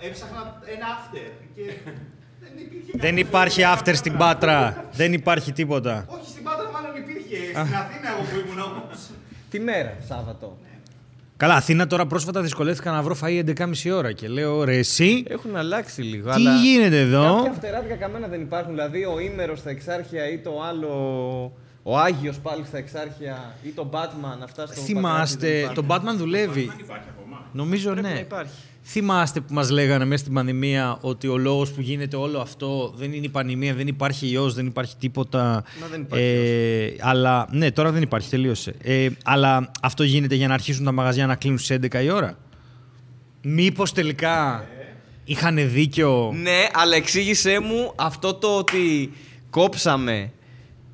Έψαχνα ένα after και δεν υπήρχε Δεν κανένας. υπάρχει after στην Πάτρα. Δεν υπάρχει τίποτα. Όχι, στην Πάτρα μάλλον υπήρχε. Στην Αθήνα εγώ που ήμουν όμως. Τι μέρα, Σάββατο. Καλά, Αθήνα τώρα πρόσφατα δυσκολεύτηκα να βρω φαΐ 11.30 ώρα και λέω ρε εσύ, Έχουν αλλάξει λίγο. τι αλλά γίνεται εδώ; Κάποια φτεράτικα καμένα δεν υπάρχουν. Δηλαδή ο ήμερος στα εξάρχεια ή το άλλο. Ο Άγιος πάλι στα εξάρχεια ή το Batman αυτά στο Θυμάστε, το Batman δουλεύει. υπάρχει ακόμα. Νομίζω Πρέπει ναι. να υπάρχει. Θυμάστε που μας λέγανε μέσα στην πανδημία ότι ο λόγος που γίνεται όλο αυτό δεν είναι η πανδημία, δεν υπάρχει ιός, δεν υπάρχει τίποτα. Μα δεν υπάρχει ε, αλλά, ναι, τώρα δεν υπάρχει, τελείωσε. Ε, αλλά αυτό γίνεται για να αρχίσουν τα μαγαζιά να κλείνουν στις 11 η ώρα. Μήπως τελικά είχαν δίκιο; Ναι, αλλά εξήγησέ μου αυτό το ότι κόψαμε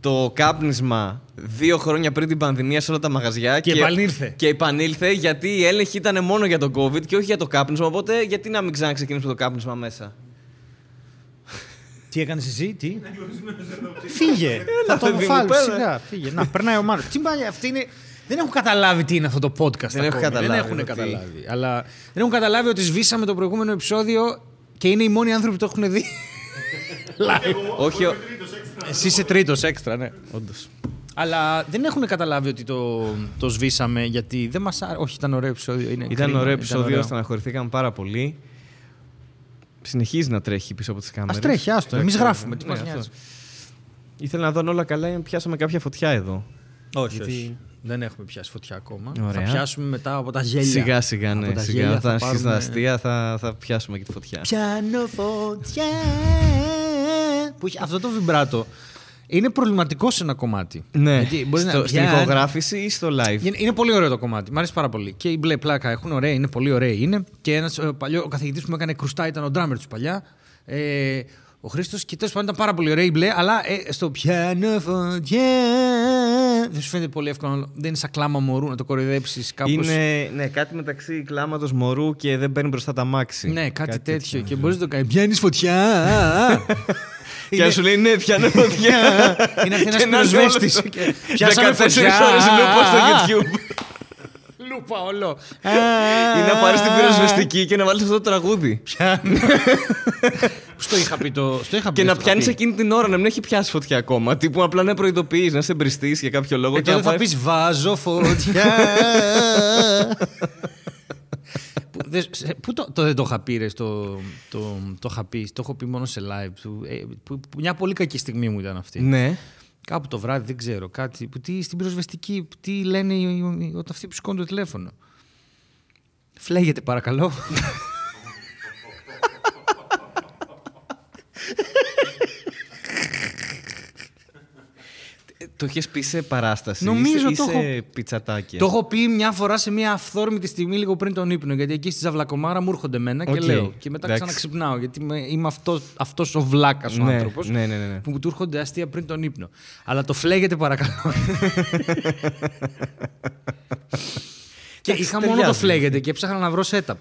το κάπνισμα δύο χρόνια πριν την πανδημία σε όλα τα μαγαζιά. Και επανήλθε. Και επανήλθε γιατί η έλεγχη ήταν μόνο για το COVID και όχι για το κάπνισμα. Οπότε γιατί να μην ξαναξεκινήσουμε το κάπνισμα μέσα; Τι έκανες εσύ, τι; Φύγε. θα το παιδί μου, βάλω πέρα. σιγά. Φύγε. Να, περνάει ο Μάρος. Τι πάει, αυτή είναι... Δεν έχουν καταλάβει τι είναι αυτό το podcast. Δεν έχουν ακόμη. καταλάβει Δεν έχουν το τι. καταλάβει. Αλλά δεν έχουν καταλάβει ότι σβήσαμε το προηγούμενο επεισόδιο και είναι οι μόνοι άνθρωποι που το έχουν δει. Live. όχι, ο- Εσύ είσαι τρίτος έξτρα, ναι. Όντως. Αλλά δεν έχουν καταλάβει ότι το, το σβήσαμε γιατί δεν μας άρεσε. Όχι, ήταν ωραίο επεισόδιο. Είναι ήταν κρίμα, ωραίο επεισόδιο, ωραίο. στεναχωρηθήκαμε πάρα πολύ. Συνεχίζει να τρέχει πίσω από τις κάμερες. Ας τρέχει, άστο. Εμείς γράφουμε, τι μας νοιάζει. Ήθελα να δω αν όλα καλά, πιάσαμε κάποια φωτιά εδώ. Όχι, Γιατί- όχι. Δεν έχουμε πιάσει φωτιά ακόμα. Ωραία. Θα πιάσουμε μετά από τα γέλια. Σιγά σιγά, Από ναι. τα Σιγά. γέλια Όταν θα αρχίσει τα πάρουμε- αστεία θα, θα πιάσουμε και τη φωτιά. Πιάνω φωτιά. Που έχει αυτό το βιμπράτο. Είναι προβληματικό σε ένα κομμάτι. Ναι, Γιατί μπορείς να στο, στην πιάνει- ηχογράφηση ή στο live; Είναι, είναι πολύ ωραίο το κομμάτι. Μ' αρέσει πάρα πολύ. Και οι μπλε πλάκα έχουν ωραία, είναι πολύ ωραία. Είναι. Και ένας παλιό ο καθηγητής που με έκανε κρουστά ήταν ο ντράμερ τους παλιά. Ε, ο Χρήστος και τέλος πάντων ήταν πάρα πολύ ωραία η μπλε, αλλά ε, στο πιάνω φωτιά. Δεν σου φαίνεται πολύ εύκολο. Δεν είναι σαν κλάμα μωρού να το κοροϊδέψεις κάπως. Είναι ναι, κάτι μεταξύ κλάματος μωρού και δεν παίρνει μπροστά τα μάξι. Ναι, κάτι, τέτοιο. Και μπορείς να το κάνεις. Πιάνεις φωτιά. Και να σου λέει ναι, πιάνω φωτιά. Είναι αυτή ένας Και να είναι πυροσβέστη. όλο- Πιάσαμε 14 φωτιά. ώρες λούπα στο YouTube. Λούπα όλο. Ή να πάρεις την πυροσβεστική και να βάλεις αυτό το τραγούδι. Στο είχα πει το. Στο είχα πει, Και να στο είχα πιάνεις πει. εκείνη την ώρα να μην έχει πιάσει φωτιά ακόμα. Τύπου απλά να προειδοποιείς, να σε μπριστεί για κάποιο λόγο. Ε, και τότε να θα πάει- πεις βάζω φωτιά. Που δεν- σε- Πού το, το δεν το είχα πει, ρε, στο, το, το είχα πει, το έχω πει μόνο σε live. Του, ε, που, που μια πολύ κακή στιγμή μου ήταν αυτή. Ναι. Κάπου το βράδυ, δεν ξέρω, κάτι. Που, τι, στην πυροσβεστική, τι λένε οι- οι- όταν αυτοί που σηκώνουν το τηλέφωνο. Φλέγεται, παρακαλώ. Το είχες πει σε παράσταση. Νομίζω ή το σε έχω- πιτσατάκια. Το έχω πει μια φορά σε μια αυθόρμητη στιγμή λίγο πριν τον ύπνο. Γιατί εκεί στη Ζαβλακομάρα μου έρχονται εμένα και Οκ. λέω. Και μετά Εντάξει. ξαναξυπνάω. Γιατί είμαι, είμαι αυτό αυτός ο βλάκας ο Ναι, άνθρωπος. ναι, ναι, ναι, ναι. Που μου του έρχονται αστεία πριν τον ύπνο. Αλλά το φλέγεται παρακαλώ. και Εντάξει, είχα μόνο το ταιριάζει. φλέγεται και έψαχνα να βρω setup.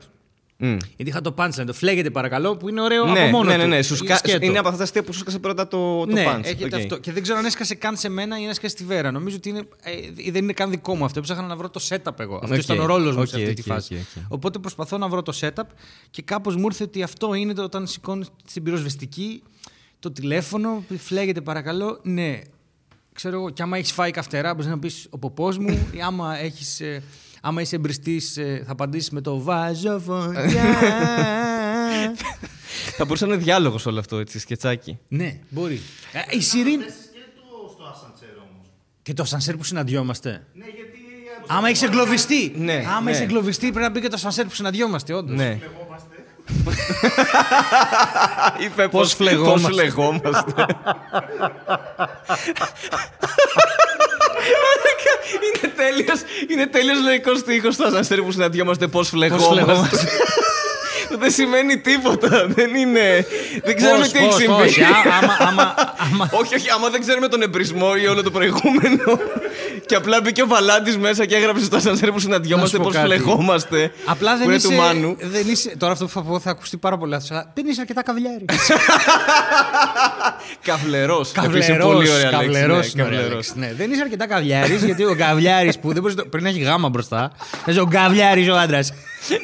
Μμ. Γιατί είχα το punchline, το φλέγεται παρακαλώ, που είναι ωραίο Ναι, από μόνο ναι, ναι, του. ναι. Σου σκα- σκέτο. Είναι από αυτά τα αστεία που σου σκάσε πρώτα το, το ναι, punch. έχετε Οκ. αυτό. Και δεν ξέρω αν έσκασε καν σε μένα ή αν έσκασε στη Βέρα. Νομίζω ότι είναι, ε, δεν είναι καν δικό μου αυτό. Έψαχνα να βρω το setup εγώ. Αυτό Οκ. ήταν ο ρόλος μου σε Οκ, αυτή οκ, τη φάση. OK, OK. Οπότε προσπαθώ να βρω το setup και κάπως μου ήρθε ότι αυτό είναι το όταν σηκώνεις στην πυροσβεστική το τηλέφωνο, φλέγεται παρακαλώ. Ναι, ξέρω εγώ, και άμα έχεις φάει καυτερά, μπορείς να πεις ο ποπός μου, ή άμα έχεις. Ε, άμα είσαι εμπριστής, θα απαντήσεις με το βάζω φωτιά. Θα μπορούσε να είναι διάλογος όλο αυτό, έτσι, σκετσάκι. ναι, μπορεί. Ε, η Σιρήν. Και το στο ασαντσέρ όμως. Και το σανσέρ που συναντιόμαστε; Ναι, γιατί... Άμα έχει εγκλωβιστεί. Ναι, Άμα ναι. έχει εγκλωβιστεί, πρέπει να μπει και το σανσέρ που συναντιόμαστε, όντως. Ναι. Λεγόμαστε. Είπε Πώς φλεγόμαστε. Πώς φλεγόμαστε. είναι τέλειος, είναι τέλειος λογικός στίχος στο ασανσέρ που συναντιόμαστε πώς φλεγόμαστε. Φλεγόμαστε. δεν σημαίνει τίποτα. Δεν είναι. Δεν ξέρουμε τι έχει συμβεί. Όχι, α- άμα, άμα, άμα, όχι, όχι, άμα δεν ξέρουμε τον εμπρισμό ή όλο το προηγούμενο. και απλά μπήκε ο Βαλάντης μέσα και έγραψε στο ασανσέρ που συναντιόμαστε Να σου πώς πω κάτι. φλεγόμαστε. Απλά που δεν είναι είσαι, του Μάνου. δεν είσαι. Τώρα αυτό που θα πω θα ακουστεί πάρα πολύ λάθος, αλλά δεν είσαι αρκετά καβλιάρης. Καβλερός. Καβλερός. Πολύ ωραία λέξη, Καβλερός. ναι, καβλερός. Ναι, δεν είσαι αρκετά καβλιάρης, γιατί ο καβλιάρης που δεν μπορεί. Πρέπει να έχει γάμα μπροστά. Λες, ο καβλιάρης ο άντρας.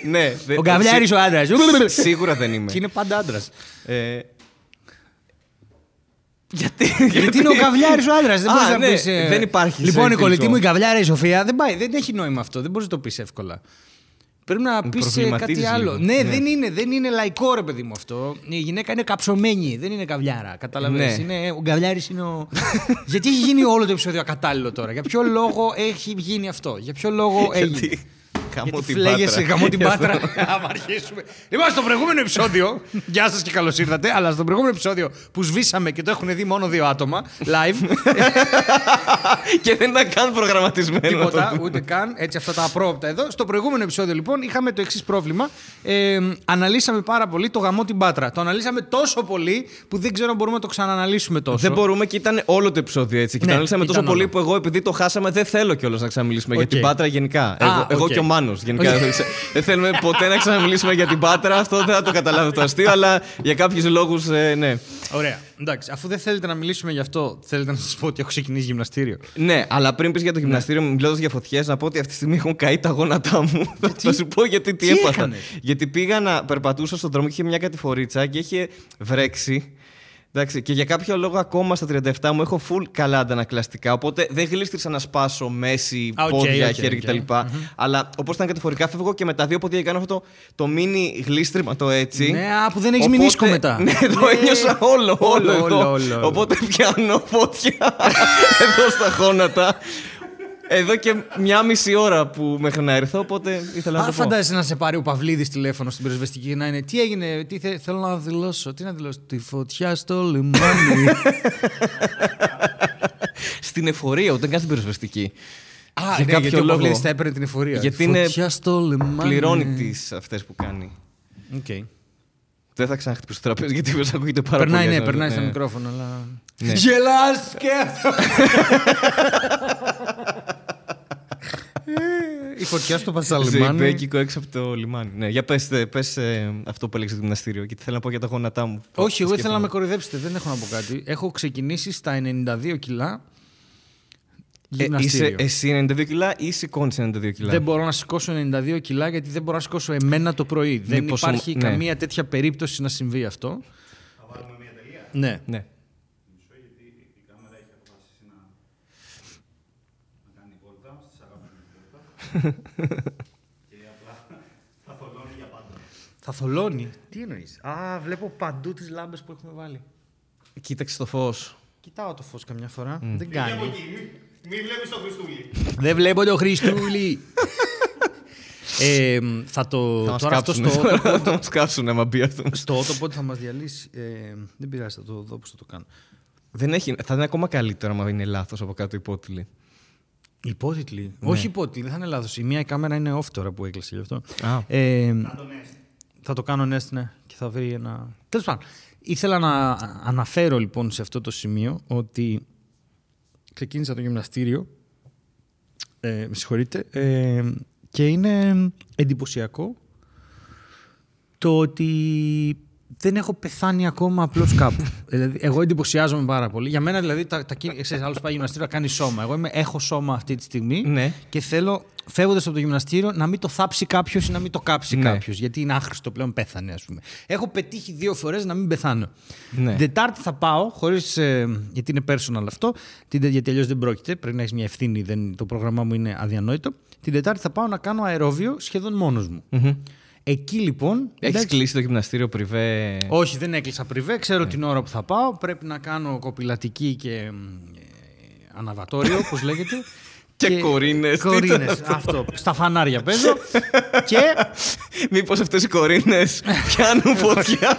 Ναι, δε- Ο καβλιάρης σί- ο άντρας. Σίγουρα δεν είμαι. Και είναι πάντα άντρας. Ε, Γιατί, Γιατί είναι ο καβλιάρης ο άντρας. Δεν Α, μπορείς να ναι, πεις, ε, δεν υπάρχει Λοιπόν, σε η κολλητή φιλικό. μου η καβλιάρα η Σοφία δεν πάει. Δεν έχει νόημα αυτό. Δεν μπορείς να το πεις εύκολα. Πρέπει να πεις κάτι προβληματίζεις άλλο. λίγο. Ναι, Ναι. δεν είναι, δεν είναι λαϊκό ρε παιδί μου αυτό. Η γυναίκα είναι καψωμένη, δεν είναι καβλιάρα. Κατάλαβες. Ναι. Είναι, ο καβλιάρης είναι ο. Γιατί έχει γίνει όλο το επεισόδιο ακατάλληλο τώρα; Για ποιο λόγο έχει γίνει αυτό; Για ποιο λόγο έγινε; Γιατί Χαμώ Γιατί την φλέγεσαι, πάτρα. γαμώ την Γι' αυτό. πάτρα. Άμα αρχίσουμε. Λοιπόν, στο προηγούμενο επεισόδιο. Γεια σας και καλώς ήρθατε. Αλλά στο προηγούμενο επεισόδιο που σβήσαμε και το έχουν δει μόνο δύο άτομα live. Και δεν ήταν καν προγραμματισμένο. Τίποτα, αυτό. ούτε καν. Έτσι, αυτά τα απρόοπτα εδώ. Στο προηγούμενο επεισόδιο, λοιπόν, είχαμε το εξής πρόβλημα. Ε, αναλύσαμε πάρα πολύ το γαμώ την Πάτρα. Το αναλύσαμε τόσο πολύ που δεν ξέρω αν μπορούμε να το ξανααναλύσουμε τόσο. Δεν μπορούμε και ήταν όλο το επεισόδιο έτσι. Και Ναι, το αναλύσαμε τόσο ήταν πολύ όλο. που εγώ επειδή το χάσαμε δεν θέλω κιόλας να ξαναμιλήσουμε για Οκ. την Πάτρα γενικά. εγώ εγώ οκ. και ο Μάνο γενικά. Οκ. δεν ξε- δεν θέλουμε ποτέ να ξαναμιλήσουμε για την Πάτρα. Αυτό δεν θα το καταλάβει το αστείο, αλλά για κάποιους λόγους ναι. Ωραία. Εντάξει, αφού δεν θέλετε να μιλήσουμε γι' αυτό, θέλετε να σας πω ότι έχω ξεκινήσει γυμναστήριο. Ναι, αλλά πριν πεις για το γυμναστήριο, μιλώντας για φωτιές, να πω ότι αυτή τη στιγμή έχουν καεί τα γόνατά μου. Θα σου πω γιατί τι, Τι έπαθα. έκανες; Γιατί πήγα να περπατούσα στον δρόμο και είχε μια κατηφορίτσα και είχε βρέξει. Εντάξει, και για κάποιο λόγο ακόμα στα 37 μου έχω full καλά αντανακλαστικά. Οπότε δεν γλίστρησα να σπάσω μέση, Α, οκ, πόδια, οκ, χέρια οκ. κτλ. Αλλά όπως ήταν κατηφορικά, φεύγω και με τα δύο πόδια κάνω αυτό το, το μίνι γλίστρημα το έτσι. Ναι, α, που δεν έχεις Οπότε- μηνίσκο μετά. Ναι, το Ναι. ένιωσα όλο, όλο, Όλο, εδώ. όλο, όλο, όλο. Οπότε πιάνω φωτιά εδώ στα χώματα. Εδώ και μια μισή ώρα που μέχρι να έρθω, οπότε ήθελα να Α, το πω. φαντάζεσαι να σε πάρει ο Παυλίδης τηλέφωνο στην πυροσβεστική και να είναι. Τι έγινε, τι θε, θέλω να δηλώσω. Τι να δηλώσω. Τη φωτιά στο λιμάνι. Στην εφορία, όταν κάνεις την πυροσβεστική. Α, Για ναι, κάποιο γιατί ο λόγο. Παυλίδης θα έπαιρνε την εφορία. Γιατί είναι- Φωτιά στο λιμάνι. Πληρώνει τις αυτές που κάνει. Οκ. Δεν θα ξαναχτυπήσω το τραπέζι γιατί δεν ακούγεται πάρα Περνάει, πολύ. ναι, ας περνάει πούμε. στο Ναι. μικρόφωνο, αλλά. Ναι. Γελάς και αυτό. Η φωτιά στο Πασαλιμάνι. Ζεϊμπέκικο έξω από το λιμάνι. Ναι, για πες, ε, πες ε, αυτό που έλεγες στο γυμναστήριο, γιατί θέλω να πω για τα γόνατά μου. Όχι, εγώ ήθελα να με Σκέφτομαι. κοροϊδέψετε. Δεν έχω να πω κάτι. Έχω ξεκινήσει στα 92 κιλά. Ε, είσαι, Γυμναστήριο. εσύ 92 κιλά ή σηκώνεις 92 κιλά; Δεν μπορώ να σηκώσω 92 κιλά γιατί δεν μπορώ να σηκώσω εμένα το πρωί. δεν Μήπως υπάρχει ο- ναι. καμία τέτοια περίπτωση να συμβεί αυτό. Θα βάλουμε μια τελεία; Ναι. Ναι. Μισό γιατί η κάμερα έχει αποφασίσει να, να κάνει βόλτα. Στις αγάπης με βόλτα. και απλά θα θολώνει για πάντα. Θα θολώνει. Τι εννοείς; Α, βλέπω παντού τις λάμπες που έχουμε βάλει. Κοίταξε το φως. Κοιτάω το φως καμιά φορά. Δεν Φύγε από κάνει. εκεί, μη, μη βλέπεις το Χριστούλη. Δεν βλέπω το Χριστούλη. ε, θα το. Θα μας τώρα αυτό κάψουν. στο, Θα μας κάψουν άμα μπει αυτό. στο ότο πότε θα μας διαλύσει. Ε, δεν πειράζει, θα το δω πώς θα το κάνω. Δεν έχει, θα είναι ακόμα καλύτερο άμα είναι λάθος από κάτω υπότιλη. Υπότιτλοι. Όχι υπότιτλοι, δεν θα είναι λάθος. Η μία κάμερα είναι off τώρα που έκλεισε γι' αυτό. Α. Ε, Να τον έστει. θα το κάνω nest, ναι, και θα βρει ένα. Τέλος πάντων. Ήθελα να αναφέρω λοιπόν σε αυτό το σημείο ότι ξεκίνησα το γυμναστήριο. Ε, με συγχωρείτε. Ε, και είναι εντυπωσιακό το ότι δεν έχω πεθάνει ακόμα απλώς κάπου. δηλαδή, εγώ εντυπωσιάζομαι πάρα πολύ. Για μένα, δηλαδή, τα, τα, κίνη- ξέρεις, άλλος πάει γυμναστήριο να κάνει σώμα. Εγώ είμαι, έχω σώμα αυτή τη στιγμή Ναι. και θέλω, φεύγοντας από το γυμναστήριο, να μην το θάψει κάποιος ή να μην το κάψει Ναι. κάποιος. Γιατί είναι άχρηστο πλέον, πέθανε, ας πούμε. Έχω πετύχει δύο φορές να μην πεθάνω. Ναι. Δετάρτη θα πάω, χωρίς, ε, γιατί είναι personal αυτό, την, γιατί αλλιώς δεν πρόκειται. Πρέπει να έχεις μια ευθύνη, δεν, το πρόγραμμά μου είναι αδιανόητο. Την Δετάρτη θα πάω να κάνω αερόβιο σχεδόν μόνος μου. Εκεί λοιπόν. Έχεις εντάξει, κλείσει το γυμναστήριο πριβέ. όχι, δεν έκλεισα πριβέ. Ξέρω την ώρα που θα πάω. Πρέπει να κάνω κοπηλατική και μ, ε, αναβατόριο, όπως λέγεται. Και κορίνες, τι ήταν Κορίνες, αυτό; Στα φανάρια παίζω. και Μήπως αυτές οι κορίνες πιάνουν φωτιά;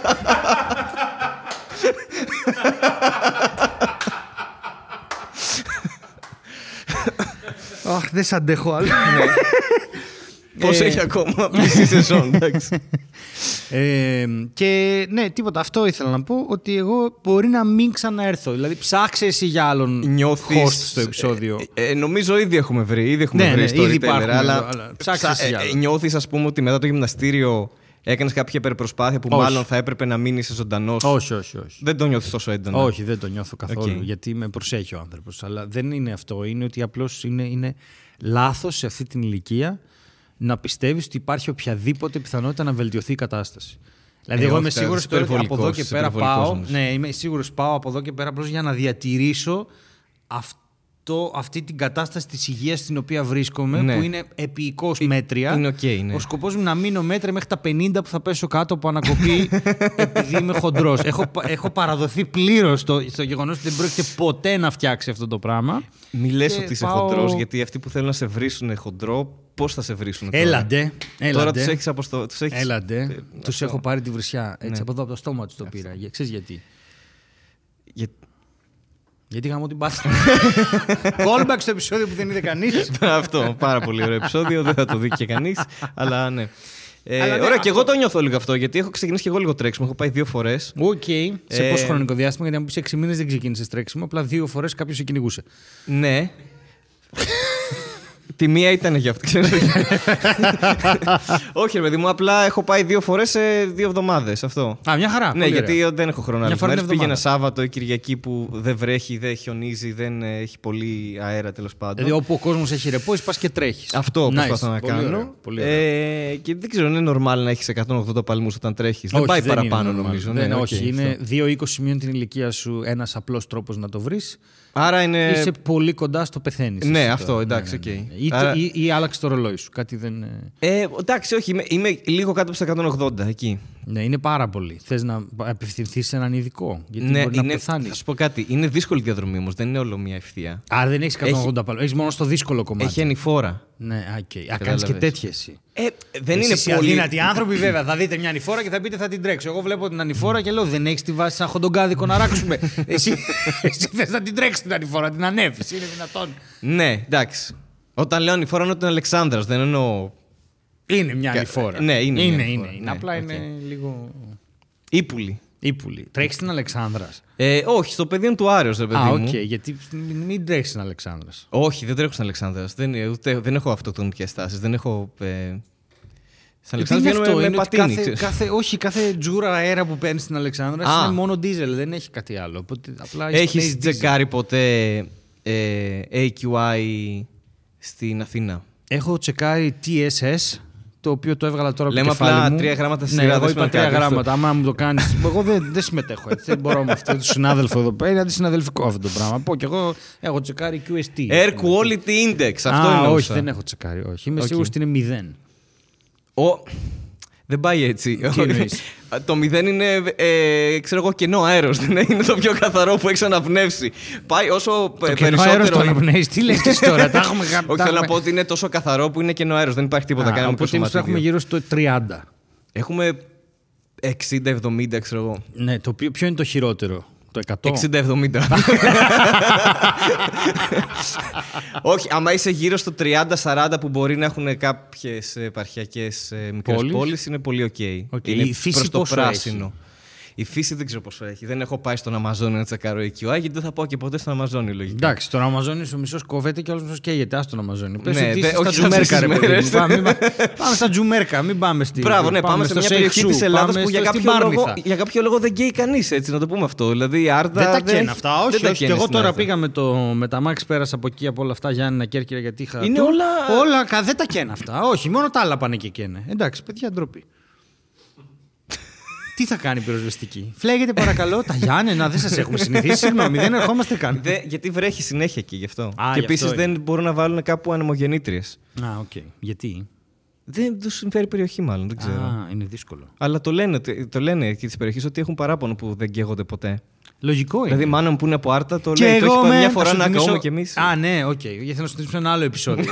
Αχ, δεν σ' αντέχω άλλο. Πώς Ε, έχει ακόμα μισή σεζόν, εντάξει. Ε, και ναι, τίποτα. Αυτό ήθελα να πω. Ότι εγώ μπορεί να μην ξαναέρθω. Δηλαδή, ψάξε εσύ για άλλον Νιώθεις... host στο επεισόδιο. Ε, ε, νομίζω ήδη έχουμε βρει. Ήδη έχουμε Ναι, βρει ναι, storyteller, ήδη υπάρχουν αλλά, εδώ, αλλά ψάξε εσύ για άλλον. νιώθεις, ας πούμε, ότι μετά το γυμναστήριο έκανες κάποια υπερπροσπάθεια που Όχι. μάλλον θα έπρεπε να μείνεις ζωντανός; όχι, όχι, όχι. Δεν το νιώθεις τόσο έντονα; Όχι, δεν το νιώθω καθόλου. Οκ. Γιατί με προσέχει ο άνθρωπος. Αλλά δεν είναι αυτό. Είναι ότι απλώς είναι, είναι λάθος σε αυτή την ηλικία να πιστεύεις ότι υπάρχει οποιαδήποτε πιθανότητα να βελτιωθεί η κατάσταση. Δηλαδή, Ε, εγώ όχι, είμαι τα- σίγουρος είσαι τώρα ότι από εδώ υπερβολικός, και είσαι πέρα υπερβολικός πάω. όμως. Ναι, είμαι σίγουρος πάω από εδώ και πέρα απλώς για να διατηρήσω αυτό, αυτή την κατάσταση της υγείας στην οποία βρίσκομαι, Ναι. που είναι επιεικώς μέτρια. είναι οκ, ναι. Ο σκοπός μου να μείνω μέτρια μέχρι τα 50 που θα πέσω κάτω από ανακοπή επειδή είμαι χοντρός. έχω, πα- έχω παραδοθεί πλήρως στο, στο γεγονός ότι δεν πρόκειται ποτέ να φτιάξει αυτό το πράγμα. Μη λες Και ότι είσαι πάω- χοντρός, γιατί αυτοί που θέλουν να σε βρίσουν χοντρό, πώς θα σε βρίσουν τώρα. Έλαντε. Τώρα έλαντε. τους έχεις αποστο... τους έχεις... Έλαντε. Ε, Τους αυτό. έχω πάρει τη βρυσιά. Έτσι Ναι. από εδώ από το στόμα τους το πήρα. Για- Ξέρεις γιατί. Για- Γιατί γαμώ την πάθη. Callback στο επεισόδιο που δεν είδε κανείς. αυτό. Πάρα πολύ ωραίο επεισόδιο. Δεν θα το δει και κανείς. αλλά ναι. Ε, Αλλά ναι, ωραία, και αυτό- εγώ το νιώθω λίγο αυτό, γιατί έχω ξεκινήσει και εγώ λίγο τρέξιμο. Έχω πάει δύο φορές. Οκ. Σε Ε, πόσο χρονικό διάστημα, γιατί αν πεις 6 μήνες δεν ξεκίνησες τρέξιμο, απλά δύο φορές κάποιος σε κυνηγούσε. Ναι. Τη μία ήταν για αυτό. ξέρεις. Όχι, ρε παιδί μου, απλά έχω πάει δύο φορές σε δύο εβδομάδες. Αυτό. Α, μια χαρά. ναι, πολύ γιατί ωραία. δεν έχω χρόνο Μια άλλες φορά μέρες. την Πήγαινα εβδομάδα. Σάββατο ή Κυριακή που δεν βρέχει, δεν χιονίζει, δεν ε, έχει πολύ αέρα τέλος πάντων. Δηλαδή όπου ο κόσμος έχει ρεπό, πας και τρέχεις. Αυτό προσπαθώ να πολύ κάνω. Ωραίο, πολύ ωραίο. Ε, και δεν ξέρω, είναι normal να έχεις 180 παλμούς όταν τρέχεις. Δεν Όχι, πάει είναι παραπάνω, normal. νομίζω. Δεν, ναι, όχι, οκ, είναι αυτό. 2-20 μείον την ηλικία σου ένας απλός τρόπος να το βρεις. Άρα είναι. Είσαι πολύ κοντά στο πεθαίνεις. Ναι, αυτό, εντάξει, οκ. Ή, το- Άρα- ή, ή άλλαξε το ρολόι σου. Κάτι δεν. ε, Ε, εντάξει, όχι, είμαι, είμαι λίγο κάτω από στα 180 εκεί. Ναι, είναι πάρα πολύ. Θες να απευθυνθείς σε έναν ειδικό. Γιατί ναι, μπορεί είναι, να πεθάνεις. θα σου πω κάτι. Είναι δύσκολη διαδρομή όμως, δεν είναι όλο μια ευθεία. Άρα δεν έχεις 180 Έχει- παλμό. Έχεις μόνο στο δύσκολο κομμάτι. Έχει ανηφόρα. Ναι, οκ. Α, κάνεις και Κατάλαβες. τέτοια εσύ. Ε, δεν Εσείς είναι οι πολύ. αδύνατοι άνθρωποι, βέβαια. Θα δείτε μια ανηφόρα και θα πείτε θα την τρέξω. Εγώ βλέπω την ανηφόρα και λέω δεν έχεις τη βάση σαν χοντογκάδικο να ράξουμε. εσύ εσύ θες να την τρέξεις την ανηφόρα, την ανέβεις. Είναι δυνατόν. Ναι, εντάξει. Όταν λέω ανηφόρα εννοώ την Αλεξάνδρας, δεν εννοώ. Είναι μια Κα- ανηφόρα. ναι, είναι μια είναι, ανηφόρα. είναι, είναι. Ναι, Απλά οκ. είναι λίγο. Ύπουλη. ύπουλη. Τρέχεις την Αλεξάνδρας. Ε, όχι, στο πεδίο του Άρεος, ρε παιδί Α, μου. οκ. Γιατί μην, μην τρέχεις την Αλεξάνδρας. Όχι, δεν τρέχω στην Αλεξάνδρας. Δεν, ούτε, δεν έχω αυτοκτονικές τάσεις. Δεν έχω. Ε... Στην Γιατί Αλεξάνδρας είναι βγαίνω αυτό, με, με είναι ότι πατίνι. κάθε, ξέρεις. κάθε, όχι, κάθε τζούρα αέρα που παίρνεις στην Αλεξάνδρας Α. είναι μόνο diesel, δεν έχει κάτι άλλο. Οπότε απλά έχεις Έχεις diesel. τσεκάρει ποτέ ε, AQI στην Αθήνα; Έχω τσεκάρει TSS, το οποίο το έβγαλα τώρα από Λέμε το κεφάλι απλά μου. τρία γράμματα στη ναι, σειρά, εγώ δεν είπα σημαίνει τρία κάτι αυτό. γράμματα. Άμα μου το κάνει. εγώ δεν, δεν συμμετέχω έτσι. δεν μπορώ με αυτό το συνάδελφο εδώ πέρα. Είναι αντισυναδελφικό αυτό το πράγμα. Πω και εγώ έχω τσεκάρει QST. Air Quality Index. Αυτό Α, είναι όχι, δεν έχω τσεκάρει. Όχι. Είμαι Οκ. σίγουρος ότι είναι μηδέν. Ο... Δεν πάει έτσι. Τι εννοείς; το μηδέν είναι, ε, ξέρω εγώ, κενό αέρος. Δεν είναι το πιο καθαρό που έχει αναπνεύσει. Πάει όσο Το ε, κενό αέρος περισσότερο. το αναπνέεις. Τι λες και εσύ τώρα. Τα έχουμε γα- Όχι, τα θέλω να έχουμε- πω ότι είναι τόσο καθαρό που είναι κενό αέρος. Δεν υπάρχει τίποτα. Α, Κάναμε Οπότε εμείς το έχουμε γύρω στο 30. Έχουμε 60-70, ξέρω εγώ. Ναι, το οποίο, ποιο είναι το χειρότερο; Το 100. 60-70. Όχι, άμα είσαι γύρω στο 30-40 που μπορεί να έχουν κάποιες επαρχιακές μικρές Πόλεις. πόλεις, είναι πολύ οκ. Οκ. Είναι Η φύση προς το πόσο πράσινο. Η φύση δεν ξέρω πόσο έχει. Δεν έχω πάει στον Αμαζόνιο να τσεκάρω AQI, γιατί δεν θα πάω και ποτέ στον Αμαζόνιο λογικά. Εντάξει, στον Αμαζόνιο ο μισός κόβεται και ο άλλο μισός καίγεται. Α τον Αμαζόνιο. Πες Ναι, ότι δε- είσαι στα όχι σε αυτές τζουμέρκα, ρε τις παιδί μου. μέρες. Πάμε, μην πά- πάμε στα τζουμέρκα, μην πάμε στη. Μπράβο, ναι, πάμε, σε στο μια περιοχή Σέιχ της Σου, Ελλάδας πάμε που για στο- κάποιο, στην λόγο, Πάρνηθα. για κάποιο λόγο δεν καίει κανείς, έτσι να το πούμε αυτό. Δηλαδή η Άρτα. Δεν τα δεν καίνα έχει- αυτά, δεν όχι. τα όχι. Και καίνε εγώ στην τώρα Άρτα. πήγα με, το, με τα Max, πέρασα από εκεί από όλα αυτά Γιάννη Κέρκυρα γιατί είχα. Είναι tour. όλα- Όλα κα- δεν τα καίνα αυτά. Όχι, μόνο τα άλλα πάνε και καίνε. Εντάξει, παιδιά, ντροπή. Τι θα κάνει η πυροσβεστική; Φλέγεται παρακαλώ τα Γιάννενα, δεν σας έχουμε συνηθίσει. Συγγνώμη, δεν ερχόμαστε καν. Δε- γιατί βρέχει συνέχεια εκεί γι' αυτό. Α, και γι' επίσης αυτό δεν μπορούν να βάλουν κάπου ανεμογεννήτριες. Α, οκ. Γιατί; Δεν τους συμφέρει η περιοχή, μάλλον, δεν ξέρω. Α, είναι δύσκολο. Αλλά το λένε, το λένε εκεί της περιοχής ότι έχουν παράπονο που δεν καίγονται ποτέ. Λογικό είναι. Δηλαδή, μάνα μου που είναι από Άρτα το Και λέει. Το έχει εγώ πάει με. μια θα φορά σου να θυμίσω- καούμε κι εμείς. Α, ναι, οκ. Γιατί θέλω να σου θυμίσω ένα άλλο επεισόδιο.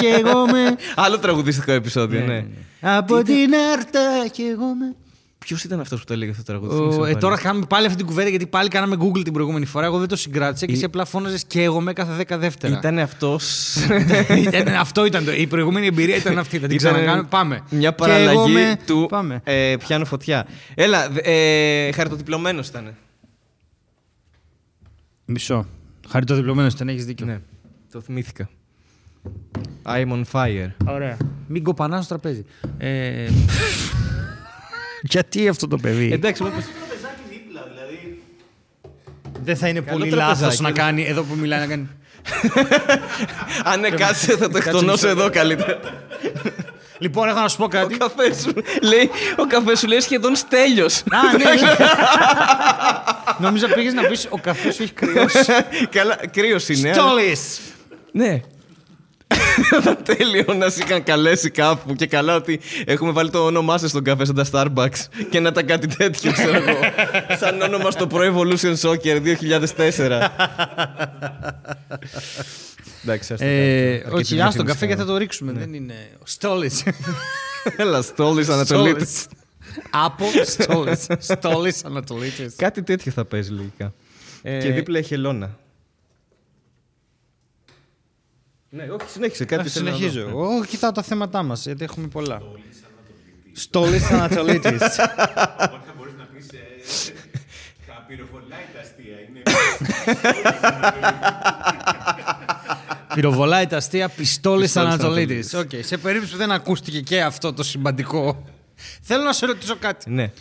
και εγώ με. Άλλο τραγουδιστικό επεισόδιο, ναι. Από την Άρτα και εγώ με. Ποιος ήταν αυτός που το έλεγε αυτό το τραγούδι. Ο- θυμίσαι ε, πάλι. τώρα κάνουμε πάλι αυτή την κουβέντα γιατί πάλι κάναμε Google την προηγούμενη φορά. Εγώ δεν το συγκράτησα και Ή- εσύ απλά φώναζες και εγώ με κάθε δέκα δεύτερα. Ήταν αυτός. Ήταν- αυτό ήταν το. Η προηγούμενη εμπειρία ήταν αυτή. Θα την Ήταν ξανακάνουμε. Πάμε. Μια Και εγώ παραλλαγή με- του Πάμε. ε, πιάνω φωτιά. Έλα, δε- ε, χαρτοδιπλωμένος ήταν. Μισό. Χαριτοδιπλωμένο ήταν, έχεις δίκιο. Ναι, το θυμήθηκα. I'm on fire. Ωραία. Μην κοπανάς στο τραπέζι. Ε... Γιατί αυτό το παιδί; Εντάξει, μου είπες- Το πεζάκι δίπλα, δηλαδή. δεν θα είναι Καλό πολύ τραπεζάκι, λάθος να δεν- κάνει εδώ που μιλάει να κάνει. Αν ναι, κάτσε, θα το εκτονώσω εδώ καλύτερα. λοιπόν, έχω να σου πω Ο κάτι. καφέ σου λέει, ο καφές σου λέει σχεδόν στέλιος. Α, ναι, ναι. Νομίζω πήγες να πεις ο καφέ σου έχει κρυώσει. Καλά, κρύος είναι. αλλά- Στόλης! Ναι. Θα ήταν τέλειο να σε είχαν καλέσει κάπου και καλά ότι έχουμε βάλει το όνομά σας στον καφέ σαν τα Starbucks και να ήταν κάτι τέτοιο, ξέρω εγώ. Σαν όνομα στο Pro Evolution Soccer 2004. Εντάξει, ας το Ε, κάνουμε. όχι, Αρκετή α τον διαφήμιση καφέ και θα κάναμε. το ρίξουμε. Δεν είναι. Στόλης. Έλα, Στόλης Ανατολίτης. Από Στόλης. Στόλης Ανατολίτης. Κάτι τέτοιο θα παίζει λογικά. Ε, Και δίπλα έχει Ελώνα. Ναι, όχι, συνέχισε. Κάτι θέλω να δω. Συνεχίζω. Εγώ κοιτάω τα θέματά μας γιατί έχουμε πολλά. Στόλης Ανατολίτης. Όχι, θα μπορείς να πεις. ε, Θα πυροβολάει τα αστεία. Είναι. Πυροβολάει τα αστεία Πιστόλης Πιστόλης Ανατολίτης. Ανατολίτης. Οκ, σε περίπτωση που δεν ακούστηκε και αυτό το σημαντικό. Θέλω να σε ρωτήσω κάτι. Ναι.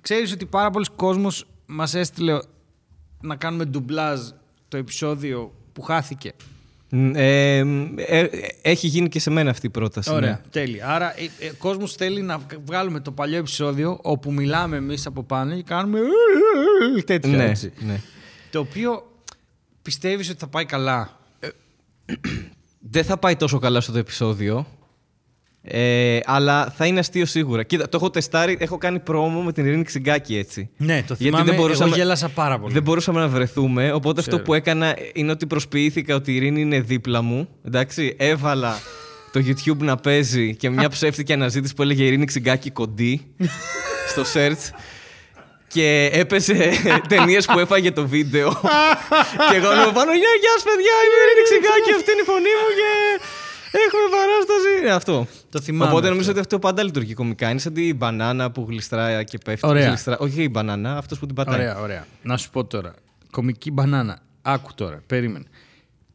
Ξέρεις ότι πάρα πολλοί κόσμος μας έστειλε να κάνουμε ντουμπλάζ το επεισόδιο που χάθηκε; Μ, ε, ε, έχει γίνει και σε μένα αυτή η πρόταση. Ωραία, ναι. τέλεια. Άρα ε, ε, ο κόσμος θέλει να βγάλουμε το παλιό επεισόδιο όπου μιλάμε εμείς από πάνω και κάνουμε τέτοια Ναι, έτσι. ναι. Το οποίο πιστεύεις ότι θα πάει καλά; Δεν θα πάει τόσο καλά στο το επεισόδιο. Ε, αλλά θα είναι αστείο σίγουρα. Κοίτα, το έχω τεστάρει, έχω κάνει πρόμο με την Ειρήνη Ξυγκάκη έτσι. Ναι, το θυμάμαι, εγώ γέλασα πάρα πολύ. Δεν μπορούσαμε να βρεθούμε. Οπότε Ξέρω. αυτό που έκανα είναι ότι προσποιήθηκα ότι η Ειρήνη είναι δίπλα μου. Εντάξει, έβαλα το YouTube να παίζει και μια ψεύτικη αναζήτηση που έλεγε Ειρήνη Ξυγκάκη κοντή στο search. Και έπαιζε ταινίες που έφαγε το βίντεο. και εγώ λέω πάνω, Γεια, γεια σας, παιδιά, είμαι η Ειρήνη Ξυγκάκη, αυτή είναι η φωνή μου και έχουμε παράσταση. Ε, Αυτό. Το θυμάμαι Οπότε αυτό. νομίζω ότι αυτό πάντα λειτουργεί κομικά. Είναι σαν την μπανάνα που γλιστράει και πέφτει. Ωραία. Γλιστρά- Όχι η μπανάνα, αυτός που την πατάει. Ωραία, ωραία. Να σου πω τώρα. Κομική μπανάνα. Άκου τώρα, περίμενε.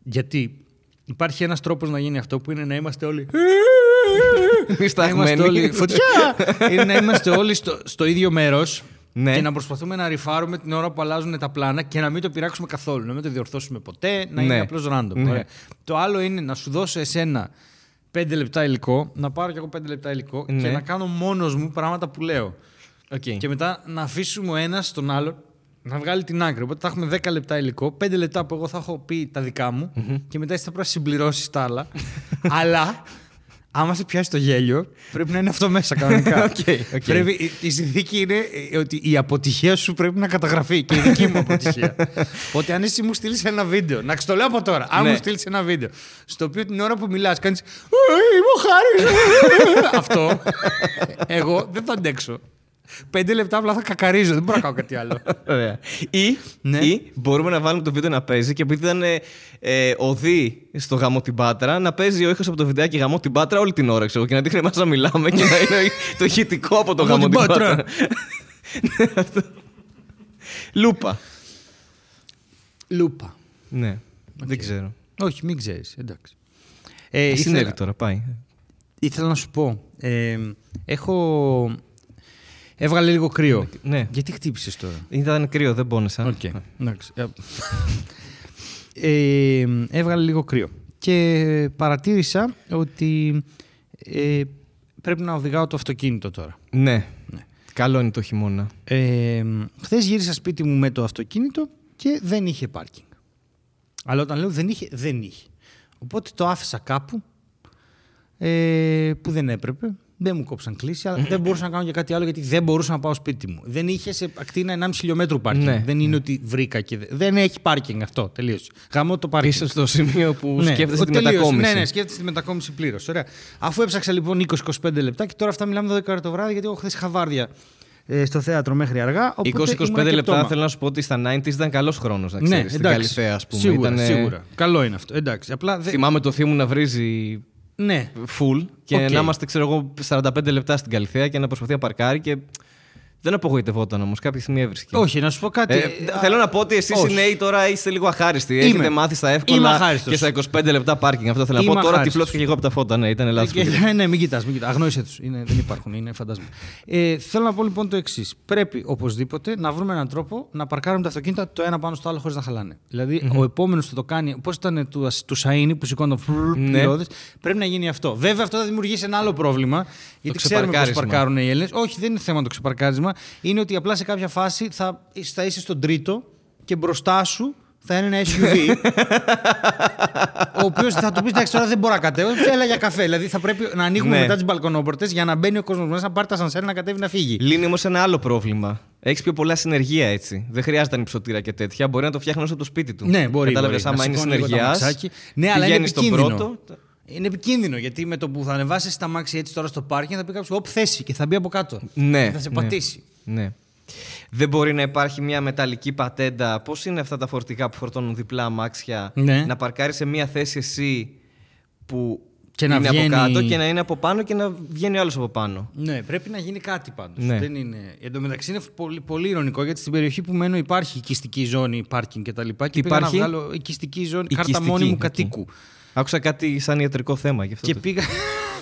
Γιατί υπάρχει ένας τρόπος να γίνει αυτό που είναι να είμαστε όλοι. να είμαστε όλοι. Φωτιά! είναι να είμαστε όλοι στο, στο ίδιο μέρος Ναι. και να προσπαθούμε να riffάρουμε την ώρα που αλλάζουν τα πλάνα και να μην το πειράξουμε καθόλου. Να μην το διορθώσουμε ποτέ, να είναι Ναι. απλώς random. Ναι. Ωραία. Το άλλο είναι να σου δώσω εσένα πέντε λεπτά υλικό, να πάρω κι εγώ πέντε λεπτά υλικό και Ναι. να κάνω μόνος μου πράγματα που λέω. Οκ. Και μετά να αφήσουμε ο ένας τον άλλον να βγάλει την άκρη. Οπότε θα έχουμε 10 λεπτά υλικό, 5 λεπτά που εγώ θα έχω πει τα δικά μου και μετά εσύ θα πρέπει να συμπληρώσεις τα άλλα. Αλλά άμα σε πιάσει το γέλιο, πρέπει να είναι αυτό μέσα κανονικά. Οκ, οκ. Πρέπει, η- η συνθήκη είναι ε, ότι η αποτυχία σου πρέπει να καταγραφεί και η δική μου αποτυχία. Οπότε αν εσύ μου στείλεις ένα βίντεο, να το λέω από τώρα, αν Ναι. μου στείλεις ένα βίντεο, στο οποίο την ώρα που μιλάς κάνεις. Είμαι ο Χάρης. αυτό. Εγώ δεν θα αντέξω. Πέντε λεπτά απλά θα κακαρίζω, δεν μπορώ να κάνω κάτι άλλο. Ωραία. Ή, Ναι. ή μπορούμε να βάλουμε το βίντεο να παίζει και επειδή ήταν ε, ε, ωδή στο γαμώ την Πάτρα, να παίζει ο ήχος από το βιντεάκι γαμώ την Πάτρα όλη την ώρα ξέρω, και να δείχνει εμάς να μιλάμε και να είναι το ηχητικό από το Γαμώ γαμώ την την Πάτρα. Πάτρα. Ναι, αυτό. Λούπα. Λούπα. Ναι, δεν ξέρω. Όχι, μην ξέρεις. Εντάξει. Ε, Ε, ήθελα, συνέβη τώρα, πάει. ήθελα να σου πω. Ε, έχω. Έβγαλε λίγο κρύο. Ναι. Γιατί χτύπησες τώρα; Ήταν κρύο, δεν πόνεσα. Οκ. εντάξει. Ε, έβγαλε λίγο κρύο. Και παρατήρησα ότι ε, πρέπει να οδηγάω το αυτοκίνητο τώρα. Ναι. Καλό είναι το χειμώνα. Ε, Χθες γύρισα σπίτι μου με το αυτοκίνητο και δεν είχε πάρκινγκ. Αλλά όταν λέω δεν είχε, δεν είχε. Οπότε το άφησα κάπου ε, που δεν έπρεπε Δεν μου κόψαν κλίση, αλλά δεν μπορούσα να κάνω και κάτι άλλο γιατί δεν μπορούσα να πάω σπίτι μου. Δεν είχε σε ακτίνα 1,5 χιλιόμετρο πάρκινγκ. Ναι, δεν είναι ότι βρήκα και. δε- Δεν έχει πάρκινγκ αυτό. Τελείωσε. Γαμώ το πάρκινγκ. Είσαι στο σημείο που Ναι, σκέφτεσαι ο- τη τελείωσε. μετακόμιση. Ναι, ναι, σκέφτεσαι τη μετακόμιση πλήρως. Αφού έψαξα λοιπόν 20-25 λεπτά και τώρα αυτά μιλάμε 12 ώρα το βράδυ γιατί εγώ χθες είχα βάρδια ε, στο θέατρο μέχρι αργά. οπότε 20-25 ήμουνα και λεπτά πτώμα. θέλω να σου πω ότι στα 90s ήταν καλός χρόνος να Ναι, ξέρεις. Στην εντάξει. Καλλιθέα, ας πούμε. Σίγουρα, Ήτανε- σίγουρα. Καλό είναι αυτό. Εντάξει. Απλά δεν- Θυμάμαι το θείο μου να βρίζει Ναι. full και Οκ. να είμαστε, ξέρω εγώ, 45 λεπτά στην Καλλιθέα και να προσπαθεί να παρκάρει και δεν απογοητευόταν όμως. Κάποια στιγμή έβρισκε. Όχι, να σου πω κάτι. Ε, Α, θέλω να πω ότι εσείς όχι. οι νέοι τώρα είστε λίγο αχάριστοι. Είμαι. Έχετε μάθει στα Είμαι εύκολα αχάριστος. και στα 25 λεπτά πάρκινγκ. Αυτό θέλω να Είμαι πω. Τώρα αχάριστος. τυφλώθηκα και εγώ από τα φώτα. Ναι, ήταν λάθος. Και- ναι, μην κοιτάς, μην κοιτάς. Αγνώρισε τους. Δεν υπάρχουν, είναι φαντάσμα. Ε, θέλω να πω λοιπόν το εξής. Πρέπει οπωσδήποτε να βρούμε έναν τρόπο να παρκάρουμε τα αυτοκίνητα το ένα πάνω στο άλλο χωρίς να χαλάνε. Δηλαδή, ο επόμενος που το κάνει, πώς ήταν του, του Σαΐνη που σηκώνει το φρουρ, Ναι. πυριώδες, πρέπει να γίνει αυτό. Βέβαια, αυτό θα δημιουργήσει ένα άλλο πρόβλημα. Γιατί ξέρουμε πώ ξεπαρκάρισμα. παρκάρουν οι Έλληνες. Όχι, δεν είναι θέμα το ξεπαρκάρισμα. Είναι ότι απλά σε κάποια φάση θα, θα είσαι στον τρίτο και μπροστά σου θα είναι ένα SUV. ο οποίος θα του πεις: Εντάξει, τώρα δεν μπορώ να κατέβω. Έλα για καφέ. Δηλαδή θα πρέπει να ανοίγουμε Ναι. μετά τις μπαλκονόπορτες για να μπαίνει ο κόσμος μέσα, να πάρει τα σανσέρ να κατέβει να φύγει. Λύνει όμως ένα άλλο πρόβλημα. Έχεις πιο πολλά συνεργεία έτσι. Δεν χρειάζεται ανυψωτήρα και τέτοια. Μπορεί να το φτιάχνεις όσο από το σπίτι του. Ναι, μπορεί. Κατάλαβες μπορεί. άμα Να είναι σηκώνει λίγο το συνεργεία. αμαξάκι. Ναι, αλλά είναι πηγαίνεις στον επικίνδυνο. πρώτο. Είναι επικίνδυνο γιατί με το που θα ανεβάσεις τα μάξι έτσι τώρα στο πάρκινγκ θα πει κάποιος: Όπ, θέση και θα μπει από κάτω. Ναι. Και θα σε ναι, πατήσει. Ναι. Δεν μπορεί να υπάρχει μια μεταλλική πατέντα. Πώς είναι αυτά τα φορτηγά που φορτώνουν διπλά αμάξια; Ναι. Να παρκάρεις σε μια θέση εσύ που Και να είναι βγαίνει- από κάτω και να είναι από πάνω και να βγαίνει άλλος από πάνω. Ναι, πρέπει να γίνει κάτι πάντως. Ναι. Δεν είναι... Εν τω μεταξύ είναι πολύ, πολύ ηρωνικό γιατί στην περιοχή που μένω υπάρχει οικιστική ζώνη, πάρκινγκ κτλ. Και, και πήγα να Υπάρχει; βγάλω οικιστική ζώνη, κάρτα Οικιστική, μόνιμου εκεί. Κατοίκου. Άκουσα κάτι σαν ιατρικό θέμα γι' αυτό. Και το- πήγα,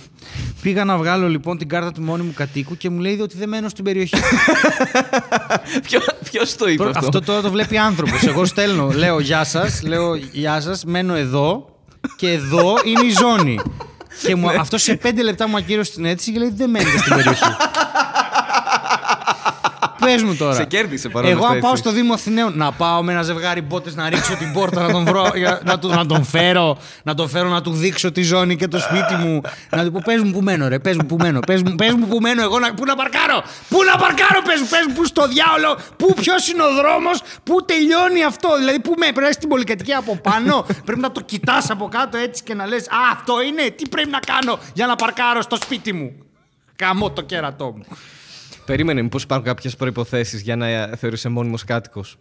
πήγα να βγάλω λοιπόν την κάρτα του μόνιμου κατοίκου και μου λέει ότι δεν μένω στην περιοχή. Ποιο το είπε αυτό; αυτό τώρα το βλέπει άνθρωπος. Εγώ στέλνω, λέω γεια σας, λέω γεια σας, μένω εδώ και εδώ είναι η ζώνη. Και μου, αυτό σε πέντε λεπτά μου ακύρωσε την αίτηση και λέει δεν μένετε στην περιοχή. Πες μου τώρα. Σε κέρδισε παρόλα Εγώ, αυτά, αν πάω έτσι. στο Δήμο Αθηναίων, να πάω με ένα ζευγάρι μπότες να ρίξω την πόρτα, να τον, βρω, για- να, του- να τον φέρω, να τον φέρω να του δείξω τη ζώνη και το σπίτι μου. Να του πω: Πες μου που μένω, ρε, πες μου που μένω, πες μου, πες μου που μένω, εγώ να, πού να παρκάρω, πού να παρκάρω, πες μου, πες μου, πού στο διάολο, πού ποιος είναι ο δρόμος, πού τελειώνει αυτό. Δηλαδή, πού με πρέπει να έχεις την πολυκατοικία από πάνω, πρέπει να το κοιτάς από κάτω έτσι και να λες: Α, αυτό είναι, τι πρέπει να κάνω για να παρκάρω στο σπίτι μου. Καμώ το κέρατό μου. Περίμενε, μήπως υπάρχουν κάποιες προποθέσει για να θεωρήσει μόνιμος κάτοικος;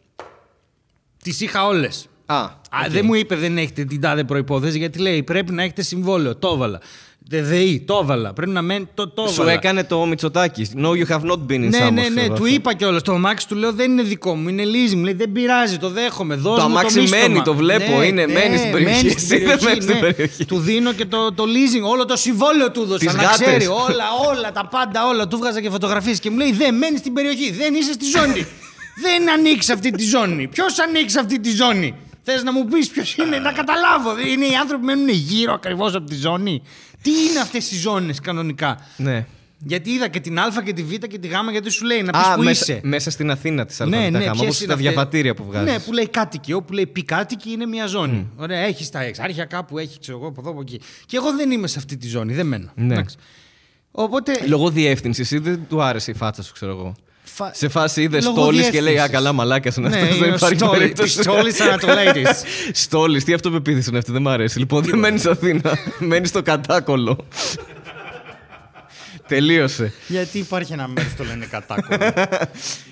Τις είχα όλες. Α, Α, Δεν μου είπε δεν έχετε την τάδε προπόθεση γιατί λέει πρέπει να έχετε συμβόλαιο. Το έβαλα. ΔΔΗ, το έβαλα. Πρέπει να μένει το το Σου έβαλα. έκανε το Μητσοτάκι. No, you have not been in Ναι, Samos, ναι, ναι, ξέρω του αυτό. είπα κιόλας. Το αμάξι του λέω δεν είναι δικό μου, είναι leasing. Μου λέει δεν πειράζει, το δέχομαι. Δώσ' Το μου αμάξι μίστομα». μένει, το βλέπω, είναι, μένει στην περιοχή. μένει Εσύ δεν μένεις στην περιοχή. Του δίνω και το, το leasing, όλο το συμβόλαιο του δώσα. Τις να γάτες. ξέρει, όλα, όλα, τα πάντα, όλα. Του βγάζα και φωτογραφίες και μου λέει δεν μένεις στην περιοχή, δεν είσαι στη ζώνη. δεν ανοίξει αυτή τη ζώνη. Ποιος ανοίξει αυτή τη ζώνη; Θες να μου πεις ποιος είναι, να καταλάβω. Είναι οι άνθρωποι που μένουν γύρω ακριβώς από τη ζώνη. Τι είναι αυτές οι ζώνες κανονικά; Ναι. Γιατί είδα και την Α και τη Β και τη Γ γιατί σου λέει να πεις Α, που μέσα, είσαι. μέσα στην Αθήνα της Ναι, ΑΒΓ. ναι, Όπως ποιες τα είναι διαβατήρια αυτές; που βγάζεις. Ναι, που λέει κάτοικοι. Όπου λέει πι κάτοικοι είναι μια ζώνη. Ωραία, έχεις τα εξάρχεια κάπου, έχεις ξέρω εγώ από εδώ από εκεί. Και εγώ δεν είμαι σε αυτή τη ζώνη, δεν μένω. Ναι. Εντάξει. Οπότε. Λόγω διεύθυνσης ή δεν του άρεσε η φάτσα σου, ξέρω εγώ. Φα- Σε φάση είδες Λόγω στόλη και λέει Α, διεύθυνσης. καλά, μαλάκα είναι Ναι, αυτό. είναι Δεν ο υπάρχει Στόλης. περίπτωση. Πιστόλης Ανατολίτης. Στόλη, τι αυτοπεποίθηση είναι αυτή, δεν μ' αρέσει. Λοιπόν, δεν μένεις Αθήνα. Μένεις στο κατάκολο. Τελείωσε. Γιατί υπάρχει ένα μέρος που το λένε κατάκολο.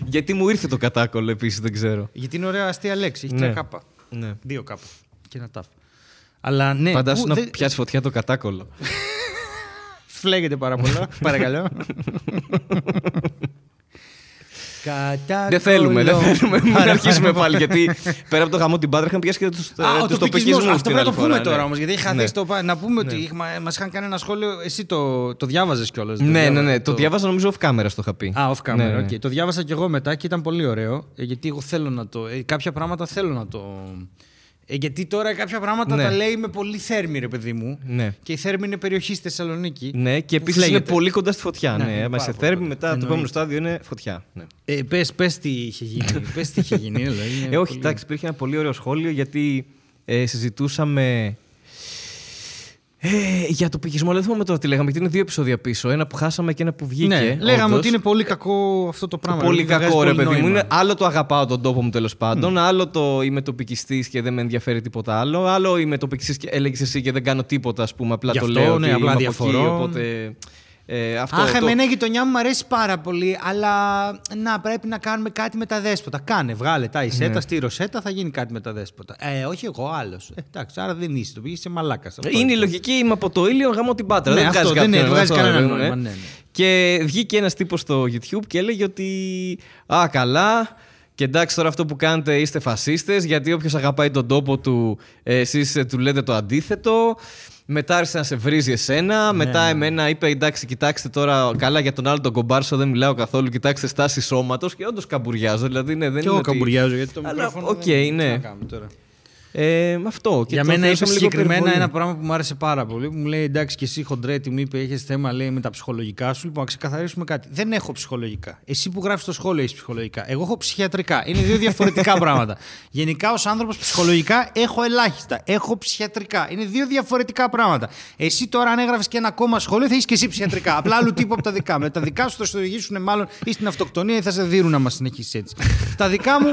Γιατί μου ήρθε το κατάκολο επίσης, δεν ξέρω. Γιατί είναι ωραία αστεία λέξη. Έχει Ναι. τρία κάπα. Ναι. Δύο κάπα. Και ένα τάφ. Αλλά ναι. Φαντάσου που να δεν- πιάσεις φωτιά το κατάκολο. Φλέγεται πάρα πολλά. Παρακαλώ. Κατάκολο. Δεν θέλουμε, δεν θέλουμε. Μην Άρα, αρχίσουμε άρα, πάλι. Γιατί πέρα από το γαμό την πάντρα είχαν πιάσει και του Α, ο τοπικισμούς. τοπικισμός. Αυτό πρέπει να το πούμε ναι. τώρα όμως. Γιατί είχα δει στο. πα- Να πούμε ότι μα είχαν κάνει ένα σχόλιο. Εσύ το, το διάβαζες κιόλας. Ναι, ναι, ναι. Το διάβαζα νομίζω off camera το είχα πει. Α, off camera. Ναι, ναι. οκ. Το διάβασα κι εγώ μετά και ήταν πολύ ωραίο. ε, Γιατί εγώ θέλω να το. ε, κάποια πράγματα θέλω να το. Ε, γιατί τώρα κάποια πράγματα Ναι. τα λέει με πολύ θέρμη, ρε παιδί μου. Ναι. Και η θέρμη είναι περιοχή στη Θεσσαλονίκη. Ναι, και που επίσης είναι φλέγεται. πολύ κοντά στη φωτιά. Ναι, Ναι, είναι άμα πάρα σε πολύ θέρμη, κοντά. μετά το Εννοείται. επόμενο στάδιο είναι φωτιά. Ναι. Ε, πες, πες τι είχε γίνει. πες τι είχε γίνει. έλα, είναι Ε, όχι, πολύ- εντάξει, υπήρχε ένα πολύ ωραίο σχόλιο γιατί ε, συζητούσαμε. Ε, για το πικισμό, δεν θυμάμαι τώρα τι λέγαμε, γιατί είναι δύο επεισόδια πίσω. Ένα που χάσαμε και ένα που βγήκε. Ναι, λέγαμε όντως. ότι είναι πολύ κακό αυτό το πράγμα. Πολύ Δηλαδή, δεν κακό, βγάζει ρε πολύ παιδί μου. νόημα. Είναι, άλλο το αγαπάω τον τόπο μου τέλος πάντων. Άλλο το είμαι τοπικιστής και δεν με ενδιαφέρει τίποτα άλλο. Άλλο είμαι τοπικιστής και έλεγες εσύ και δεν κάνω τίποτα, ας πούμε. Απλά Γι' το αυτό, λέω. ναι, ότι απλά είμαι από εκεί, διαφορώ. οπότε. Ε, αυτό, Αχ, το- εμένα η γειτονιά μου μου αρέσει πάρα πολύ, αλλά να πρέπει να κάνουμε κάτι με τα δέσποτα. Κάνε, βγάλε τα η Ναι. σέτα, στη ροσέτα, θα γίνει κάτι με τα δέσποτα. Ε, όχι εγώ, άλλος. Ε, εντάξει, άρα δεν είσαι, το πήγες σε μαλάκας. Είναι η λογική, είμαι από το ήλιο, γαμώ την Πάτρα. Ναι, δεν αυτό, βγάζει δεν κάποιον, είναι, βγάζει αυτό, κανένα ρε παιδί μου, νόημα, ε. ναι, ναι. Και βγήκε ένας τύπος στο YouTube και έλεγε ότι. Α, καλά. Και εντάξει, τώρα αυτό που κάνετε είστε φασίστες, γιατί όποιος αγαπάει τον τόπο του, ε, εσείς του λέτε το αντίθετο. Μετά άρχισε να σε βρίζει εσένα. Ναι, μετά εμένα είπε: Εντάξει, κοιτάξτε τώρα καλά για τον άλλο τον κομπάρσο, δεν μιλάω καθόλου. Κοιτάξτε στάση σώματος. Και όντως καμπουριάζω. Δηλαδή, ναι, δεν Και είναι εγώ ότι- καμπουριάζω γιατί το Αλλά, μικρόφωνο. οκ, δεν- τι ναι. να κάνουμε τώρα. Ε, με αυτό. Και Για το μένα είπε θεωρήσαμε λίγο συγκεκριμένα υπερβολή. ένα πράγμα που μου άρεσε πάρα πολύ. Που μου λέει εντάξει, και εσύ χοντρέτη, μου είπε: Έχεις θέμα λέει, με τα ψυχολογικά σου. Λοιπόν, να ξεκαθαρίσουμε κάτι. Δεν έχω ψυχολογικά. Εσύ που γράφεις το σχόλιο έχεις ψυχολογικά. Εγώ έχω ψυχιατρικά. Είναι δύο διαφορετικά πράγματα. Γενικά, ως άνθρωπος ψυχολογικά έχω ελάχιστα. Έχω ψυχιατρικά. Είναι δύο διαφορετικά πράγματα. Εσύ τώρα, αν έγραφες και ένα ακόμα σχόλιο, θα έχει και εσύ ψυχιατρικά. Απλά άλλου τύπου από τα δικά μου. Τα δικά σου θα σου οδηγήσουν μάλλον ή στην αυτοκτονία ή θα σε δίνουν να μα συνεχίσεις έτσι. τα δικά μου.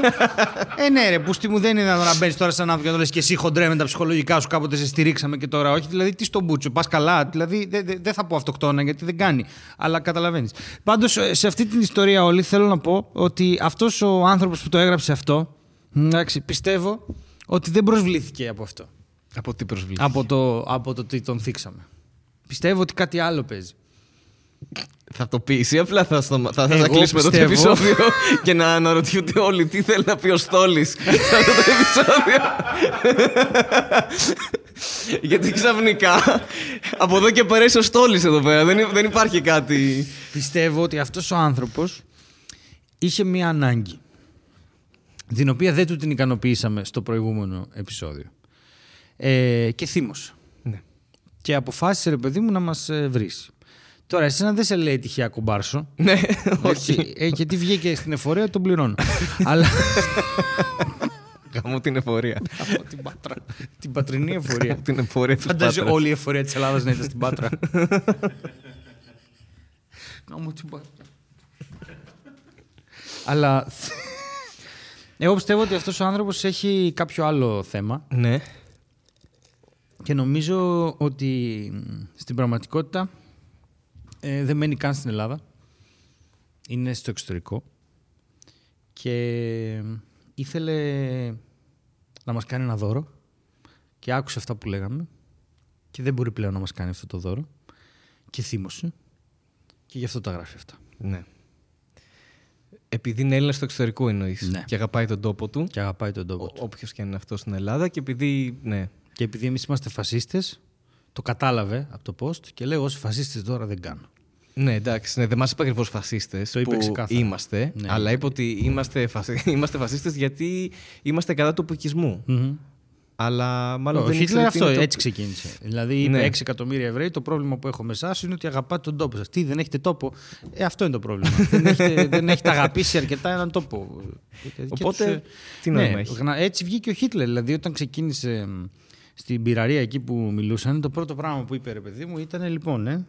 Ε, ναι, ρε, που μου δεν είναι δυνατόν να μπαίνεις τώρα σαν άνθρωπο και να το λες και εσύ χοντρέ με τα ψυχολογικά σου κάποτε σε στηρίξαμε και τώρα όχι. Δηλαδή, τι στον μπούτσο, πας καλά. Δηλαδή, δεν δε, δεν θα πω αυτοκτόνα γιατί δεν κάνει. Αλλά καταλαβαίνεις. Πάντως, σε αυτή την ιστορία όλη θέλω να πω ότι αυτός ο άνθρωπος που το έγραψε αυτό. Εντάξει, πιστεύω ότι δεν προσβλήθηκε από αυτό. Από τι προσβλήθηκε; Από το, από το ότι τον θίξαμε. Πιστεύω ότι κάτι άλλο παίζει. Θα το πει ή απλά θα, στο... θα, θα Εγώ κλείσουμε το πιστεύω. επεισόδιο και να αναρωτιούνται όλοι τι θέλει να πει ο Στόλης σε αυτό το επεισόδιο. Γιατί ξαφνικά από εδώ και πέρα είσαι ο Στόλης εδώ πέρα. Δεν, δεν υπάρχει κάτι. Πιστεύω ότι αυτός ο άνθρωπος είχε μία ανάγκη την οποία δεν του την ικανοποιήσαμε στο προηγούμενο επεισόδιο. Ε, και θύμωσε. Ναι. Και αποφάσισε ρε παιδί μου να μας ε, βρήσει. Τώρα, εσένα δεν σε λέει τυχαία κουμπάρσο. Ναι, Έτσι, όχι. ε, γιατί βγήκε στην εφορία, τον πληρώνω. Αλλά. Γαμώ την εφορία. από την Πάτρα. την πατρινή εφορία. Γαμώ την εφορία της Φαντάζεσαι Πάτρας. όλη η εφορία της Ελλάδας να ήταν στην Πάτρα. Γάμο την Πάτρα. Αλλά. Εγώ πιστεύω ότι αυτός ο άνθρωπος έχει κάποιο άλλο θέμα Ναι. και νομίζω ότι μ, στην πραγματικότητα ε, δεν μένει καν στην Ελλάδα. Είναι στο εξωτερικό και μ, ήθελε να μας κάνει ένα δώρο και άκουσε αυτά που λέγαμε και δεν μπορεί πλέον να μας κάνει αυτό το δώρο και θύμωσε και γι' αυτό τα γράφει αυτά. ναι. Επειδή είναι Έλληνας στο εξωτερικό εννοείς Ναι. και αγαπάει τον τόπο του, Και αγαπάει τον τόπο του. όποιος και αν είναι αυτός στην Ελλάδα, και επειδή. Ναι. Και επειδή εμείς είμαστε φασίστες, το κατάλαβε από το post και λέει όσοι φασίστες τώρα δεν κάνω. Ναι, εντάξει, ναι, δεν μας είπε ακριβώς φασίστες. Το είπε που ξεκάθαρα. είμαστε, Ναι. αλλά είπε ότι είμαστε, φασι... είμαστε φασίστες γιατί είμαστε κατά του πικισμού. Αλλά μάλλον Ο δεν Χίτλερ ήξερε τι αυτό είναι το- έτσι ξεκίνησε. Δηλαδή είπε Ναι. 6 εκατομμύρια Εβραίοι. Το πρόβλημα που έχω με εσάς είναι ότι αγαπάτε τον τόπο σας. Τι, δεν έχετε τόπο; Ε, αυτό είναι το πρόβλημα. δεν, έχετε, δεν έχετε αγαπήσει αρκετά έναν τόπο. Και Οπότε, τους, ε, τι νόημα ναι, έχει; γνα- Έτσι βγήκε ο Χίτλερ. Δηλαδή, όταν ξεκίνησε μ, στην πυραρία εκεί που μιλούσαν, το πρώτο πράγμα που είπε ρε παιδί μου ήταν λοιπόν, ε,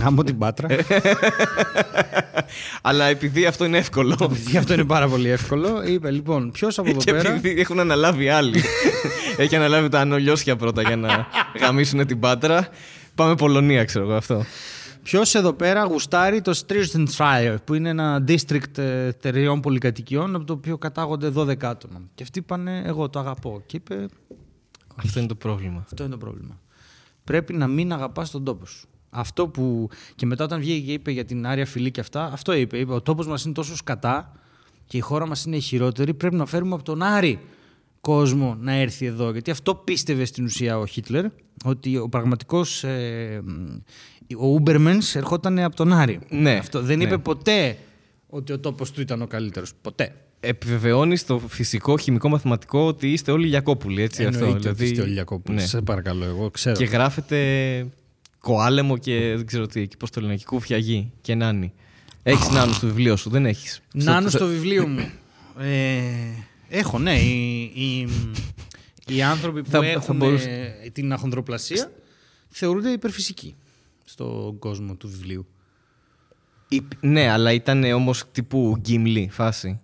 γάμω την πάτρα. Αλλά επειδή αυτό είναι εύκολο. Επειδή αυτό είναι πάρα πολύ εύκολο, είπε λοιπόν, ποιος από εδώ και πέρα. επειδή έχουν αναλάβει άλλοι. Έχει αναλάβει τα ανολιώσια πρώτα για να γαμίσουν την πάτρα. Πάμε Πολωνία, ξέρω εγώ αυτό. Ποιος εδώ πέρα γουστάρει το Strijdenshire, που είναι ένα district ε, εταιρεών πολυκατοικιών, από το οποίο κατάγονται 12 άτομα. Και αυτοί είπανε, Εγώ το αγαπώ. Και είπε, Αυτό είναι το πρόβλημα. Αυτό είναι το πρόβλημα. Πρέπει να μην αγαπάς τον τόπο σου. Αυτό που. Και μετά, όταν βγήκε και είπε για την άρια φυλή και αυτά, αυτό είπε. είπε ο τόπος μας είναι τόσο σκατά και η χώρα μας είναι η χειρότερη. Πρέπει να φέρουμε από τον Άρη κόσμο να έρθει εδώ. Γιατί αυτό πίστευε στην ουσία ο Χίτλερ, ότι ο πραγματικός. Ε, ο Ούμπερμενς ερχόταν από τον Άρη. Ναι, Αυτό δεν ναι. είπε ποτέ ότι ο τόπος του ήταν ο καλύτερος. Ποτέ. Επιβεβαιώνεις το φυσικό, χημικό, μαθηματικό ότι είστε όλοι Λιακόπουλοι. Έτσι, αυτό. Εννοείται ότι Δηλαδή, είστε όλοι Ιακώπουλοι. ναι. Σε παρακαλώ, εγώ ξέρω. Και γράφετε κοάλεμο και δεν ξέρω τι, εκεί πώς το λένε, και κούφια γη και νάνι. Έχεις νάνους στο βιβλίο σου, δεν έχεις. Νάνους στο βιβλίο μου. Ε, έχω, ναι. Οι, οι, οι άνθρωποι που Θα- θα έχουν μπορούσε- ε, την αχονδροπλασία θεωρούνται υπερφυσικοί στον κόσμο του βιβλίου. Η- Ναι, αλλά ήταν όμως τύπου Gimli φάση.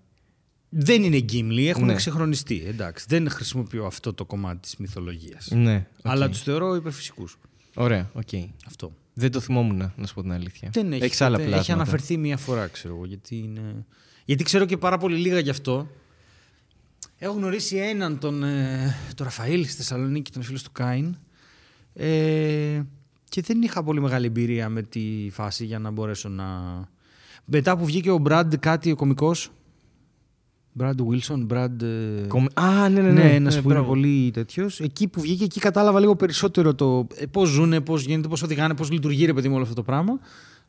Δεν είναι γκίμλοι, έχουν Ναι. ξεχρονιστεί. Εντάξει, δεν χρησιμοποιώ αυτό το κομμάτι της μυθολογίας. Ναι. οκ. Αλλά τους θεωρώ υπερφυσικούς. Ωραία, οκ. Αυτό. Δεν το θυμόμουν, να σου πω την αλήθεια. Δεν έχει, Έχεις άλλα δεν- πλάσματα. έχει αναφερθεί μία φορά, ξέρω εγώ. Γιατί, είναι... γιατί ξέρω και πάρα πολύ λίγα γι' αυτό. Έχω γνωρίσει έναν, τον, ε, τον Ραφαήλ στη Θεσσαλονίκη, τον φίλος του Κάιν. Ε, και δεν είχα πολύ μεγάλη εμπειρία με τη φάση για να μπορέσω να... Μετά που βγήκε ο Μπραντ κάτι, ο κωμικός. Μπραντ Βίλσον, Μπραντ... ε, Κομ- Α, ναι, ναι, ναι, ναι. ένας ναι, που είναι μπράβο. πολύ τέτοιος. Εκεί που βγήκε, εκεί κατάλαβα λίγο περισσότερο το ε, πώς ζουν, πώς γίνεται, πώς οδηγάνε, πώς λειτουργεί ρε παιδί μου όλο αυτό το πράγμα.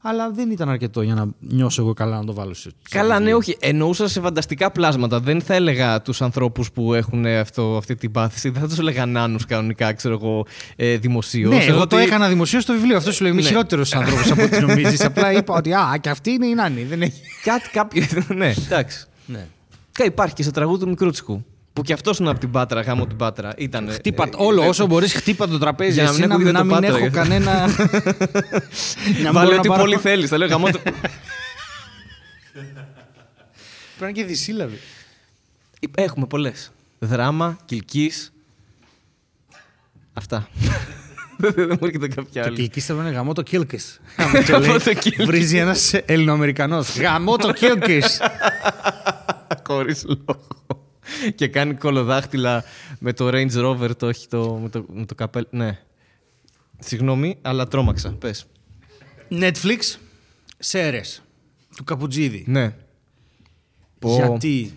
Αλλά δεν ήταν αρκετό για να νιώσω εγώ καλά να το βάλω σε. σε Καλά, ναι, βιβλίο. όχι. Εννοούσα σε φανταστικά πλάσματα. Δεν θα έλεγα τους ανθρώπους που έχουν αυτό, αυτή την πάθηση. Δεν θα τους έλεγα νάνους κανονικά, ξέρω εγώ, ε, δημοσίως. Ναι, εγώ το έκανα δημοσίως στο βιβλίο. Αυτό σου λέω. Είμαι Ναι. χειρότερος άνθρωπος από ό,τι νομίζεις. Απλά είπα ότι α, και αυτή είναι η Νάνη. Δεν έχει. Κάτι κάποιο. ναι, εντάξει. Ναι. Και υπάρχει και σε τραγούδι του Μικρούτσικου. Που κι αυτός είναι από την Πάτρα, γάμο την Πάτρα. Ήταν. Χτύπα, όλο όσο μπορείς, χτύπα το τραπέζι. Για να μην εσύ, να, ακούγεται να το μην πάτρα, έχω γιατί- κανένα. να Βάλε μπορώ ό,τι να πάρω- πολύ θέλεις. Θα λέω γάμο. το- Πρέπει να είναι και δυσύλλαβη. Έχουμε πολλές. Δράμα, κυλκής. Αυτά. Δεν δεν μου έρχεται κάποια Το άλλη. κυλκί θέλω να είναι γαμό το Κίλκε. Γαμώ το Κίλκης. Βρίζει ένας Ελληνοαμερικανό. Γαμό το Κίλκε. Χωρίς λόγο. Και κάνει κολοδάχτυλα με το Range Rover, το έχει το, με το, με το καπέλ. Ναι. Συγγνώμη, αλλά τρόμαξα. Πες. Netflix, Σέρες του Καπουτζίδη. Ναι. Πω. Γιατί;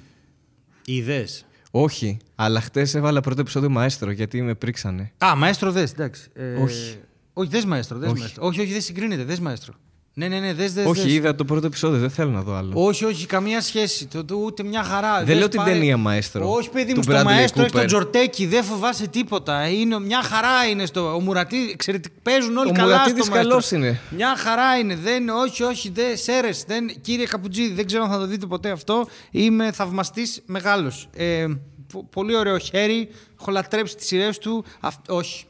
Είδες; Όχι, αλλά χτες έβαλα πρώτο επεισόδιο μαέστρο γιατί με πρίξανε. Α, μαέστρο δες, εντάξει. Ε, Όχι. Όχι, δες μαέστρο. Δες Όχι. μαέστρο. όχι, όχι, δεν συγκρίνεται. Δες μαέστρο. Ναι, ναι, ναι, δες, δες, Όχι, δες. είδα το πρώτο επεισόδιο, δεν θέλω να δω άλλο. Όχι, όχι, καμία σχέση. Το, το, ούτε μια χαρά. Δεν Δες λέω την πάρε- ταινία Μαέστρο, Όχι, παιδί του μου, στο Bradley Μαέστρο έχει τον Cooper. Τζορτέκι. Δεν φοβάσαι τίποτα. Είναι, μια χαρά είναι στο. Ο Μουρατή, εξαιρετικ... παίζουν όλοι Ο καλά Μουρατίδης στο Μαέστρο. καλός είναι. Μια χαρά είναι. Δεν, όχι, όχι, δεν, σέρες, δεν, κύριε Καπουτζίδη, δεν ξέρω αν θα το δείτε ποτέ αυτό. Είμαι θαυμαστής μεγάλος. Ε, πο- πολύ ωραίο χέρι. Έχω λατρέψει τις σειρές του. Αυ- όχι.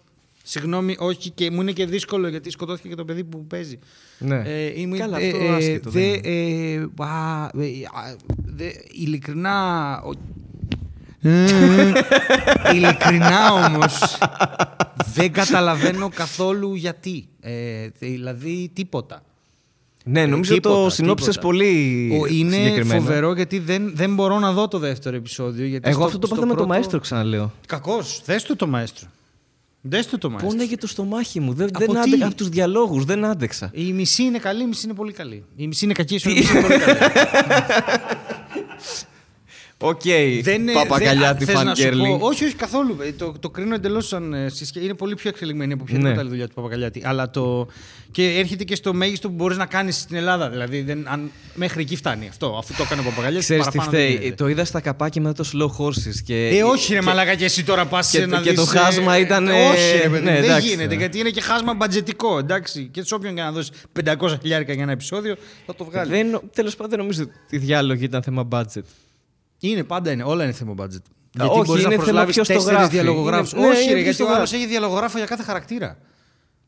Συγγνώμη, όχι. Και μου είναι και δύσκολο γιατί σκοτώθηκε και το παιδί που παίζει. Ναι. Ε, είμαι, Καλά, ε, αυτό ε, άσχετο, δε, δεν ε, α, ε, α, δε, ειλικρινά. ο- Ε, ειλικρινά όμως δεν καταλαβαίνω καθόλου γιατί. Ε, δηλαδή τίποτα. Ναι, νομίζω τίποτα, το συνόψες τίποτα. πολύ Ο, είναι συγκεκριμένα. φοβερό γιατί δεν, δεν μπορώ να δω το δεύτερο επεισόδιο. Γιατί Εγώ στο- αυτό το στο πάθαμε με το πρώτο- μαέστρο, ξαναλέω. Κακός. Δες το το μαέστρο. Δες το το μαέστρο. Πόνεγε το στομάχι μου. Δεν, Από δεν τι; άντεξα. Από τους διαλόγους δεν άντεξα. Η μισή είναι καλή, η μισή είναι πολύ καλή. Η μισή είναι κακή, η μισή είναι πολύ καλή. Οκ. Δεν, Παπακαλιάτη δεν- θες να σου fangirl. πω- Όχι, όχι καθόλου. Ε, Το, το κρίνω εντελώς σαν ε, συσχε- Είναι πολύ πιο εξελιγμένη από οποιαδήποτε Ναι. άλλη δουλειά του Παπακαλιάτη. Αλλά το. Και έρχεται και στο μέγιστο που μπορείς να κάνεις στην Ελλάδα. Δηλαδή, δεν, αν, μέχρι εκεί φτάνει αυτό. Αφού το έκανε ο Παπακαλιάτης. Ξέρεις τι φταίει; Το είδα στα καπάκια μετά το slow horses. Και... Ε, όχι ρε και- μαλάκα και εσύ τώρα πας και σε το- να και το δεις, ε, χάσμα ήταν, ε, ε, Όχι ρε παιδί, ναι, δεν εντάξει, γίνεται ναι. γιατί είναι και χάσμα μπατζετικό, εντάξει. Και σε όποιον και να δώσεις 500 χιλιάρικα για ένα επεισόδιο θα το βγάλει. Δεν, τέλος πάντων δεν νομίζω ότι οι διάλογοι ήταν θέμα budget. Είναι, πάντα είναι. Όλα είναι θέμα budget. Α, Γιατί όχι, μπορείς είναι να θέμα προσλάβεις ποιος το τέσσερις γράφει. διαλογογράφους. Είναι- ναι, όχι, είναι ρε, ποιος γιατί το ο άλλος γράφει. έχει διαλογογράφο για κάθε χαρακτήρα.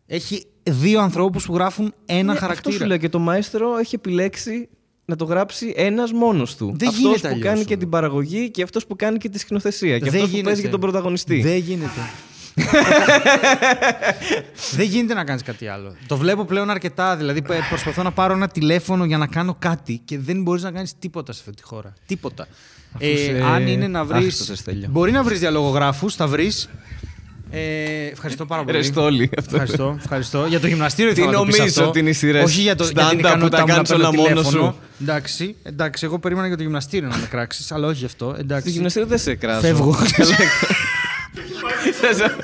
Έχει δύο ανθρώπους που γράφουν ένα Ναι, Αυτό χαρακτήρα. σου λέω και το μαέστρο έχει επιλέξει να το γράψει ένας μόνος του. Δεν αυτός γίνεται που αλλιώς, κάνει όμως. και την παραγωγή και αυτός που κάνει και τη σκηνοθεσία. Και Δεν αυτός που γίνεται. παίζει και τον πρωταγωνιστή. Δεν γίνεται. Δεν γίνεται να κάνεις κάτι άλλο. Το βλέπω πλέον αρκετά. Δηλαδή, πε- προσπαθώ να πάρω ένα τηλέφωνο για να κάνω κάτι και δεν μπορείς να κάνεις τίποτα σε αυτή τη χώρα. Τίποτα. Αφού Ε, σε- αν είναι να βρει. άχρηστος, Στέλιο. Μπορεί να βρεις διαλογογράφους, θα βρεις. Ε, ευχαριστώ πάρα πολύ. Ρε στόλι, αυτό. Ευχαριστώ, ευχαριστώ. Για το γυμναστήριο Τι ήθελα να το πεις νομίζω αυτό. ότι είναι οι σειρές; Όχι για, το, για την stand-up που ικανότητά τα μου να κάνεις παίρνω όλα μόνος τηλέφωνο. σου. Εντάξει, εντάξει, εγώ περίμενα για το γυμναστήριο να με κράξεις, αλλά όχι γι' αυτό. Στη Εντάξει. γυμναστήριο δεν σε κράζω. Φεύγω. Θες να-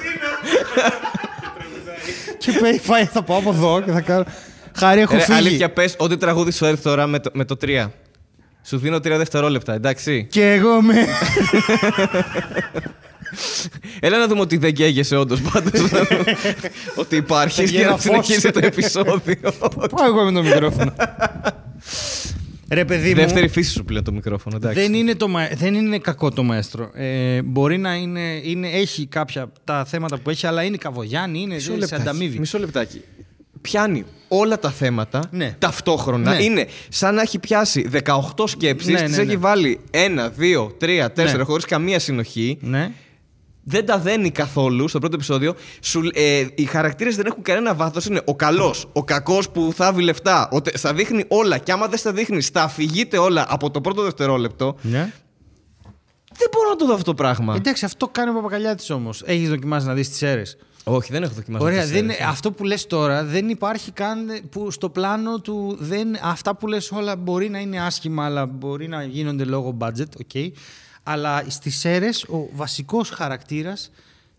και πάει, πάει, θα πάω από εδώ και θα κάνω. Χάρη, έχω Ρε, φύγει. αλήθεια, πες ό,τι τραγούδι σου έρθει τώρα με το, με το 3. Σου δίνω 3 δευτερόλεπτα, εντάξει. Και εγώ με. Έλα να δούμε ότι δεν καίγεσαι όντως πάντως. ότι υπάρχει Θα για να γίνω φως. συνεχίσει το επεισόδιο. Πάω εγώ με το μικρόφωνο. Ρε παιδί μου, Δεύτερη φύση σου πλέον το μικρόφωνο. Εντάξει. δεν είναι, το, μα- δεν είναι κακό το μαέστρο. Ε, μπορεί να είναι, είναι, έχει κάποια τα θέματα που έχει, αλλά είναι καβογιάννη, είναι Μισό δεν σε λεπτάκι. ανταμείβει. Μισό λεπτάκι. Πιάνει όλα τα θέματα Ναι. ταυτόχρονα. Ναι. Είναι σαν να έχει πιάσει 18 σκέψεις, Ναι, τις ναι, έχει ναι. βάλει ένα, δύο, τρία, τέσσερα, Ναι. χωρίς καμία συνοχή. Ναι. Δεν τα δένει καθόλου στο πρώτο επεισόδιο. Σου, ε, οι χαρακτήρες δεν έχουν κανένα βάθος. Είναι ο καλός, ο κακός που θάβει λεφτά. Ο, τε- στα δείχνει όλα. Και άμα δεν στα δείχνει, στα αφηγείται όλα από το πρώτο δευτερόλεπτο. ναι. Δεν μπορώ να το δω αυτό το πράγμα. Εντάξει, αυτό κάνει ο Παπακαλιάτης όμως. Έχεις δοκιμάσει να δεις τις αίρε. Όχι, δεν έχω δοκιμάσει. Ωραία, τις δεν, σειρές. είναι- αυτό που λες τώρα δεν υπάρχει καν που στο πλάνο του. Δεν, αυτά που λες όλα μπορεί να είναι άσχημα, αλλά μπορεί να γίνονται λόγω budget, ok. Αλλά στις αίρες ο βασικός χαρακτήρας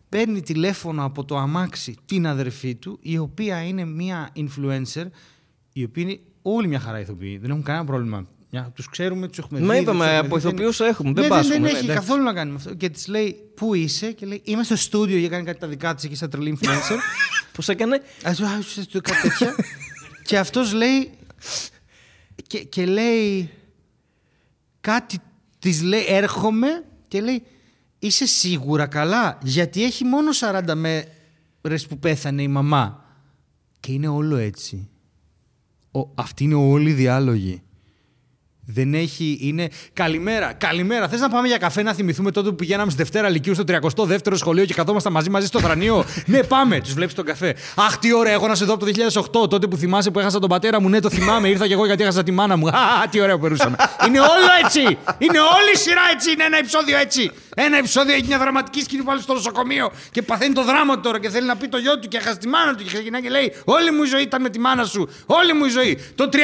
παίρνει τηλέφωνο από το αμάξι την αδερφή του, η οποία είναι μια influencer, η οποία είναι όλοι μια χαρά ηθοποιοί. Δεν έχουν κανένα πρόβλημα. Μια, τους ξέρουμε, τους έχουμε Μα δει. είπαμε, τους έχουμε από δει, δεν- ηθοποιούς έχουμε, δεν Ναι, πάσχουμε, Δεν, ναι, έχει εντάξει. καθόλου να κάνει με αυτό. Και της λέει, Πού είσαι, και λέει, Είμαι στο στούντιο για κάνει κάτι τα δικά της εκεί σαν τρελή influencer. Πώς έκανε; Ας α, ας το κάτι τέτοια. και αυτός λέει και, και λέει κάτι της λέει έρχομαι και λέει είσαι σίγουρα καλά γιατί έχει μόνο 40 μέρες που πέθανε η μαμά και είναι όλο έτσι Ο, αυτοί είναι όλοι οι διάλογοι δεν έχει, είναι. Καλημέρα, καλημέρα. Θες να πάμε για καφέ να θυμηθούμε τότε που πηγαίναμε στη Δευτέρα Λυκείου στο 32ο σχολείο και καθόμασταν μαζί μαζί στο θρανείο; ναι, πάμε. Τους βλέπεις τον καφέ. Αχ, τι ωραία, έχω να σε δω από το 2008, τότε που θυμάσαι που έχασα τον πατέρα μου. Ναι, το θυμάμαι. Ήρθα και εγώ γιατί έχασα τη μάνα μου. Α, τι ωραία που περούσαμε. είναι όλο έτσι. Είναι όλη η σειρά έτσι. Είναι ένα επεισόδιο έτσι. Ένα επεισόδιο έχει μια δραματική σκηνή πάλι στο νοσοκομείο και παθαίνει το δράμα του τώρα και θέλει να πει το γιο του και έχασε τη μάνα του και ξεκινάει και λέει: Όλη μου η ζωή ήταν με τη μάνα σου. Όλη μου η ζωή. Το 37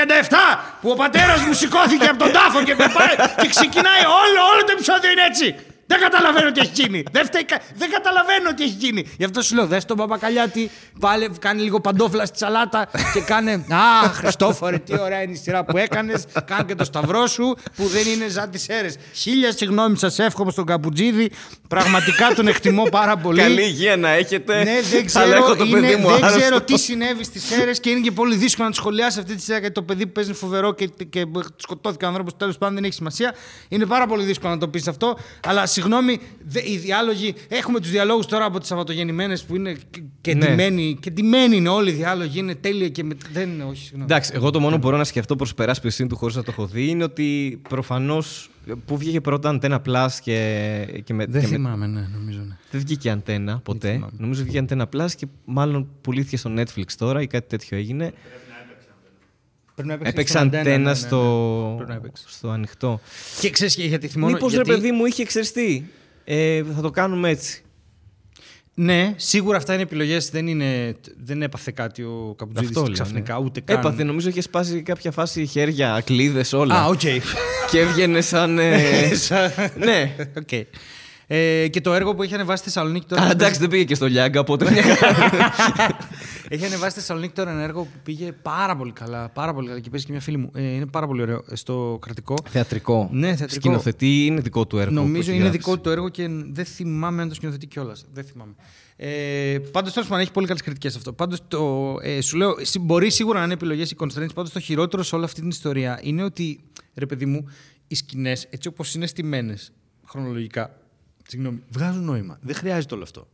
που ο πατέρας μου σηκώθηκε από τον τάφο και με πάει και ξεκινάει όλο, όλο το επεισόδιο είναι έτσι. Δεν καταλαβαίνω τι έχει γίνει. Δεν, φταίει κα- δεν καταλαβαίνω τι έχει γίνει. Γι' αυτό σου λέω: Δες τον Παπακαλιάτη, πάλε, κάνει λίγο παντόφλα στη σαλάτα και κάνε. Α, Χριστόφορε, τι ωραία είναι η σειρά που έκανες. Κάνε και το σταυρό σου που δεν είναι σαν τις αίρες. Χίλια συγγνώμη, σας εύχομαι στον Καπουτζίδη. Πραγματικά τον εκτιμώ πάρα πολύ. Καλή υγεία να έχετε. Ναι, δεν Αλλά έχω ξέρω, το είναι, παιδί μου δεν άρρωστο. ξέρω τι συνέβη στις αίρες και είναι και πολύ δύσκολο να τη σχολιάσει αυτή τη σειρά γιατί το παιδί που παίζει είναι φοβερό και, και σκοτώθηκε ο άνθρωπος. Τέλος πάντων δεν έχει σημασία. Είναι πάρα πολύ δύσκολο να το πεις αυτό. Αλλά συγγνώμη, δε- οι διάλογοι. Έχουμε τους διαλόγους τώρα από τις Σαββατογεννημένες που είναι και, και Ναι. ντυμένοι. Και ντυμένοι είναι όλοι οι διάλογοι. Είναι τέλεια και με, δεν είναι, όχι, συγγνώμη. Εντάξει, εγώ το μόνο που μπορώ να σκεφτώ προς περάσπιση του χωρίς να το έχω δει είναι ότι προφανώς. Πού βγήκε πρώτα αντένα Plus και, και με. Δεν και με- θυμάμαι, ναι, νομίζω. Ναι. Δεν βγήκε αντένα ποτέ. θυμάμαι. Νομίζω βγήκε αντένα Plus και μάλλον πουλήθηκε στο Netflix τώρα ή κάτι τέτοιο έγινε. Πρέπει να έπαιξε Έπαιξε στον αντένα, αντένα ναι, ναι, ναι. στο, Πρέπει να έπαιξε. στο ανοιχτό. Και ξέρεις γιατί θυμώνω. Μήπως γιατί... ρε παιδί μου είχε εξαιρεστεί. Ε, θα το κάνουμε έτσι. Ναι, σίγουρα αυτά είναι επιλογές. Δεν, είναι, δεν έπαθε κάτι ο Καπουτζίδης Αυτό λέω, ξαφνικά, ναι. ούτε καν. Έπαθε, νομίζω είχε σπάσει κάποια φάση χέρια, κλείδες, όλα. Α, οκ. Και έβγαινε σαν. ε, ναι. Οκ. Ε, και το έργο που έχει ανεβάσει στη Θεσσαλονίκη τώρα. Αλλά εντάξει, δεν πήγε και στο Λιάγκα, οπότε μια χαρά. Έχει ανεβάσει στη Θεσσαλονίκη τώρα ένα έργο που πήγε πάρα πολύ καλά. Πάρα πολύ καλά και παίζει και μια φίλη μου. Ε, είναι πάρα πολύ ωραίο. ε, Στο κρατικό. Θεατρικό. Ναι, θεατρικό. Σκηνοθετεί είναι δικό του έργο. που Νομίζω έχει είναι γράψει. δικό του το έργο και δεν θυμάμαι αν το σκηνοθετεί κιόλας. Δεν θυμάμαι. Ε, Πάντως τέλος πάντων έχει πολύ καλές κριτικές αυτό. Πάντως το. Ε, σου λέω, συ- μπορεί σίγουρα να είναι επιλογές οι constraints. Πάντως το χειρότερο σε όλη αυτή την ιστορία είναι ότι, ρε παιδί μου, οι σκηνές έτσι όπως είναι στημένε χρονολογικά. Συγγνώμη, βγάζουν νόημα. Δεν χρειάζεται όλο αυτό.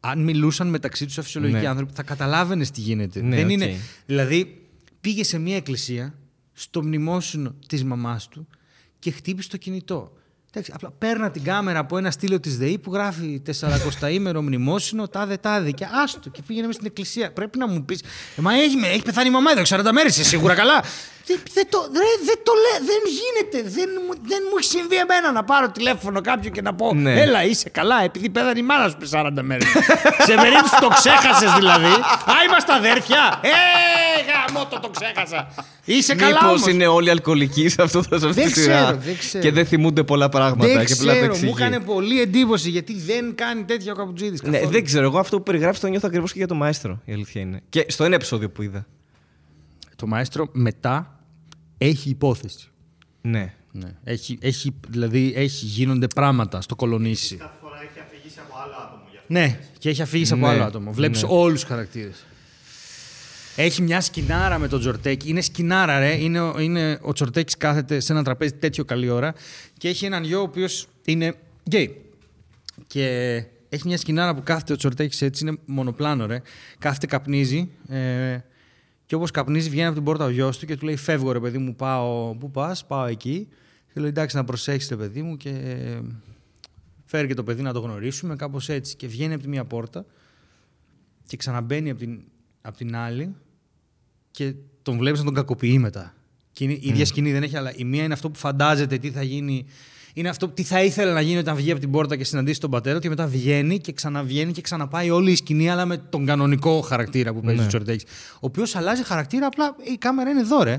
Αν μιλούσαν μεταξύ τους φυσιολογικοί Ναι. άνθρωποι, θα καταλάβαινες τι γίνεται. Ναι, Δεν οκ. είναι. Δηλαδή, πήγε σε μια εκκλησία, στο μνημόσυνο της μαμάς του και χτύπησε το κινητό. Εντάξει, απλά παίρνει την κάμερα από ένα στύλο της ΔΕΗ που γράφει 40 ημέρο μνημόσυνο, τάδε τάδε. Και άστο και πήγαινε μέσα στην εκκλησία. Πρέπει να μου πεις. Μα έχει, έχει πεθάνει η μαμά εδώ 40 μέρες, είσαι σίγουρα καλά. Δεν, δεν το, ρε, δεν το λες, δεν γίνεται. Δεν, μου- δεν μου έχει συμβεί εμένα να πάρω τηλέφωνο κάποιον και να πω Ναι. Έλα, είσαι καλά, επειδή πέθανε η μάνα σου πριν 40 μέρες. σε περίπτωση το ξέχασες δηλαδή. Α, είμαστε αδέρφια. Ε, γαμώ το, το ξέχασα. Είσαι καλά Μήπως όμως. είναι όλοι αλκοολικοί σε, αυτό, σε αυτή Δεν τη σειρά; ξέρω, δεν ξέρω. Και δεν θυμούνται πολλά πράγματα. Δεν και απλά τα ξέρω, μου εξηγεί. έκανε πολύ εντύπωση γιατί δεν κάνει τέτοια ο Καπουτζίδη. Ναι, δεν ξέρω. Εγώ αυτό που περιγράφεις το νιώθω ακριβώς και για το μαέστρο. Η αλήθεια είναι. Και στο ένα επεισόδιο που είδα. Το μαέστρο μετά έχει υπόθεση. Ναι. Ναι. Έχει, έχει, δηλαδή έχει, γίνονται πράγματα στο κολονίσι. Κάθε φορά έχει αφηγήσει από άλλο άτομο γι' αυτό. Ναι, και έχει αφήγηση από Ναι, άλλο άτομο. Βλέπεις ναι. όλους τους χαρακτήρες. Έχει μια σκηνάρα με τον Τζορτέκη. Είναι σκηνάρα, ρε. Είναι, ο- είναι, ο Τζορτέκης κάθεται σε ένα τραπέζι τέτοιο καλή ώρα και έχει έναν γιο ο οποίος είναι γκέι. Και έχει μια σκηνάρα που κάθεται ο Τζορτέκης έτσι, είναι μονοπλάνο, ρε. Κάθεται, καπνίζει. Ε, και όπως καπνίζει, βγαίνει από την πόρτα ο γιος του και του λέει: Φεύγω, ρε παιδί μου, πάω. Πού πας, πάω εκεί. Και λέει: Εντάξει, να προσέξει, ρε παιδί μου, και ε, φέρει και το παιδί να το γνωρίσουμε, κάπως έτσι. Και βγαίνει από τη μία πόρτα και ξαναμπαίνει από την, από την άλλη και τον βλέπεις να τον κακοποιεί μετά. Και είναι η ίδια σκηνή, δεν έχει άλλα. Η μία είναι αυτό που φαντάζεται τι θα γίνει. Είναι αυτό που τι θα ήθελε να γίνει όταν βγει από την πόρτα και συναντήσει τον πατέρα του και μετά βγαίνει και ξαναβγαίνει και ξαναπάει όλη η σκηνή, αλλά με τον κανονικό χαρακτήρα που παίζει Ναι. ο Τσορτέκη. Ο οποίος αλλάζει χαρακτήρα, απλά η κάμερα είναι εδώ, ρε.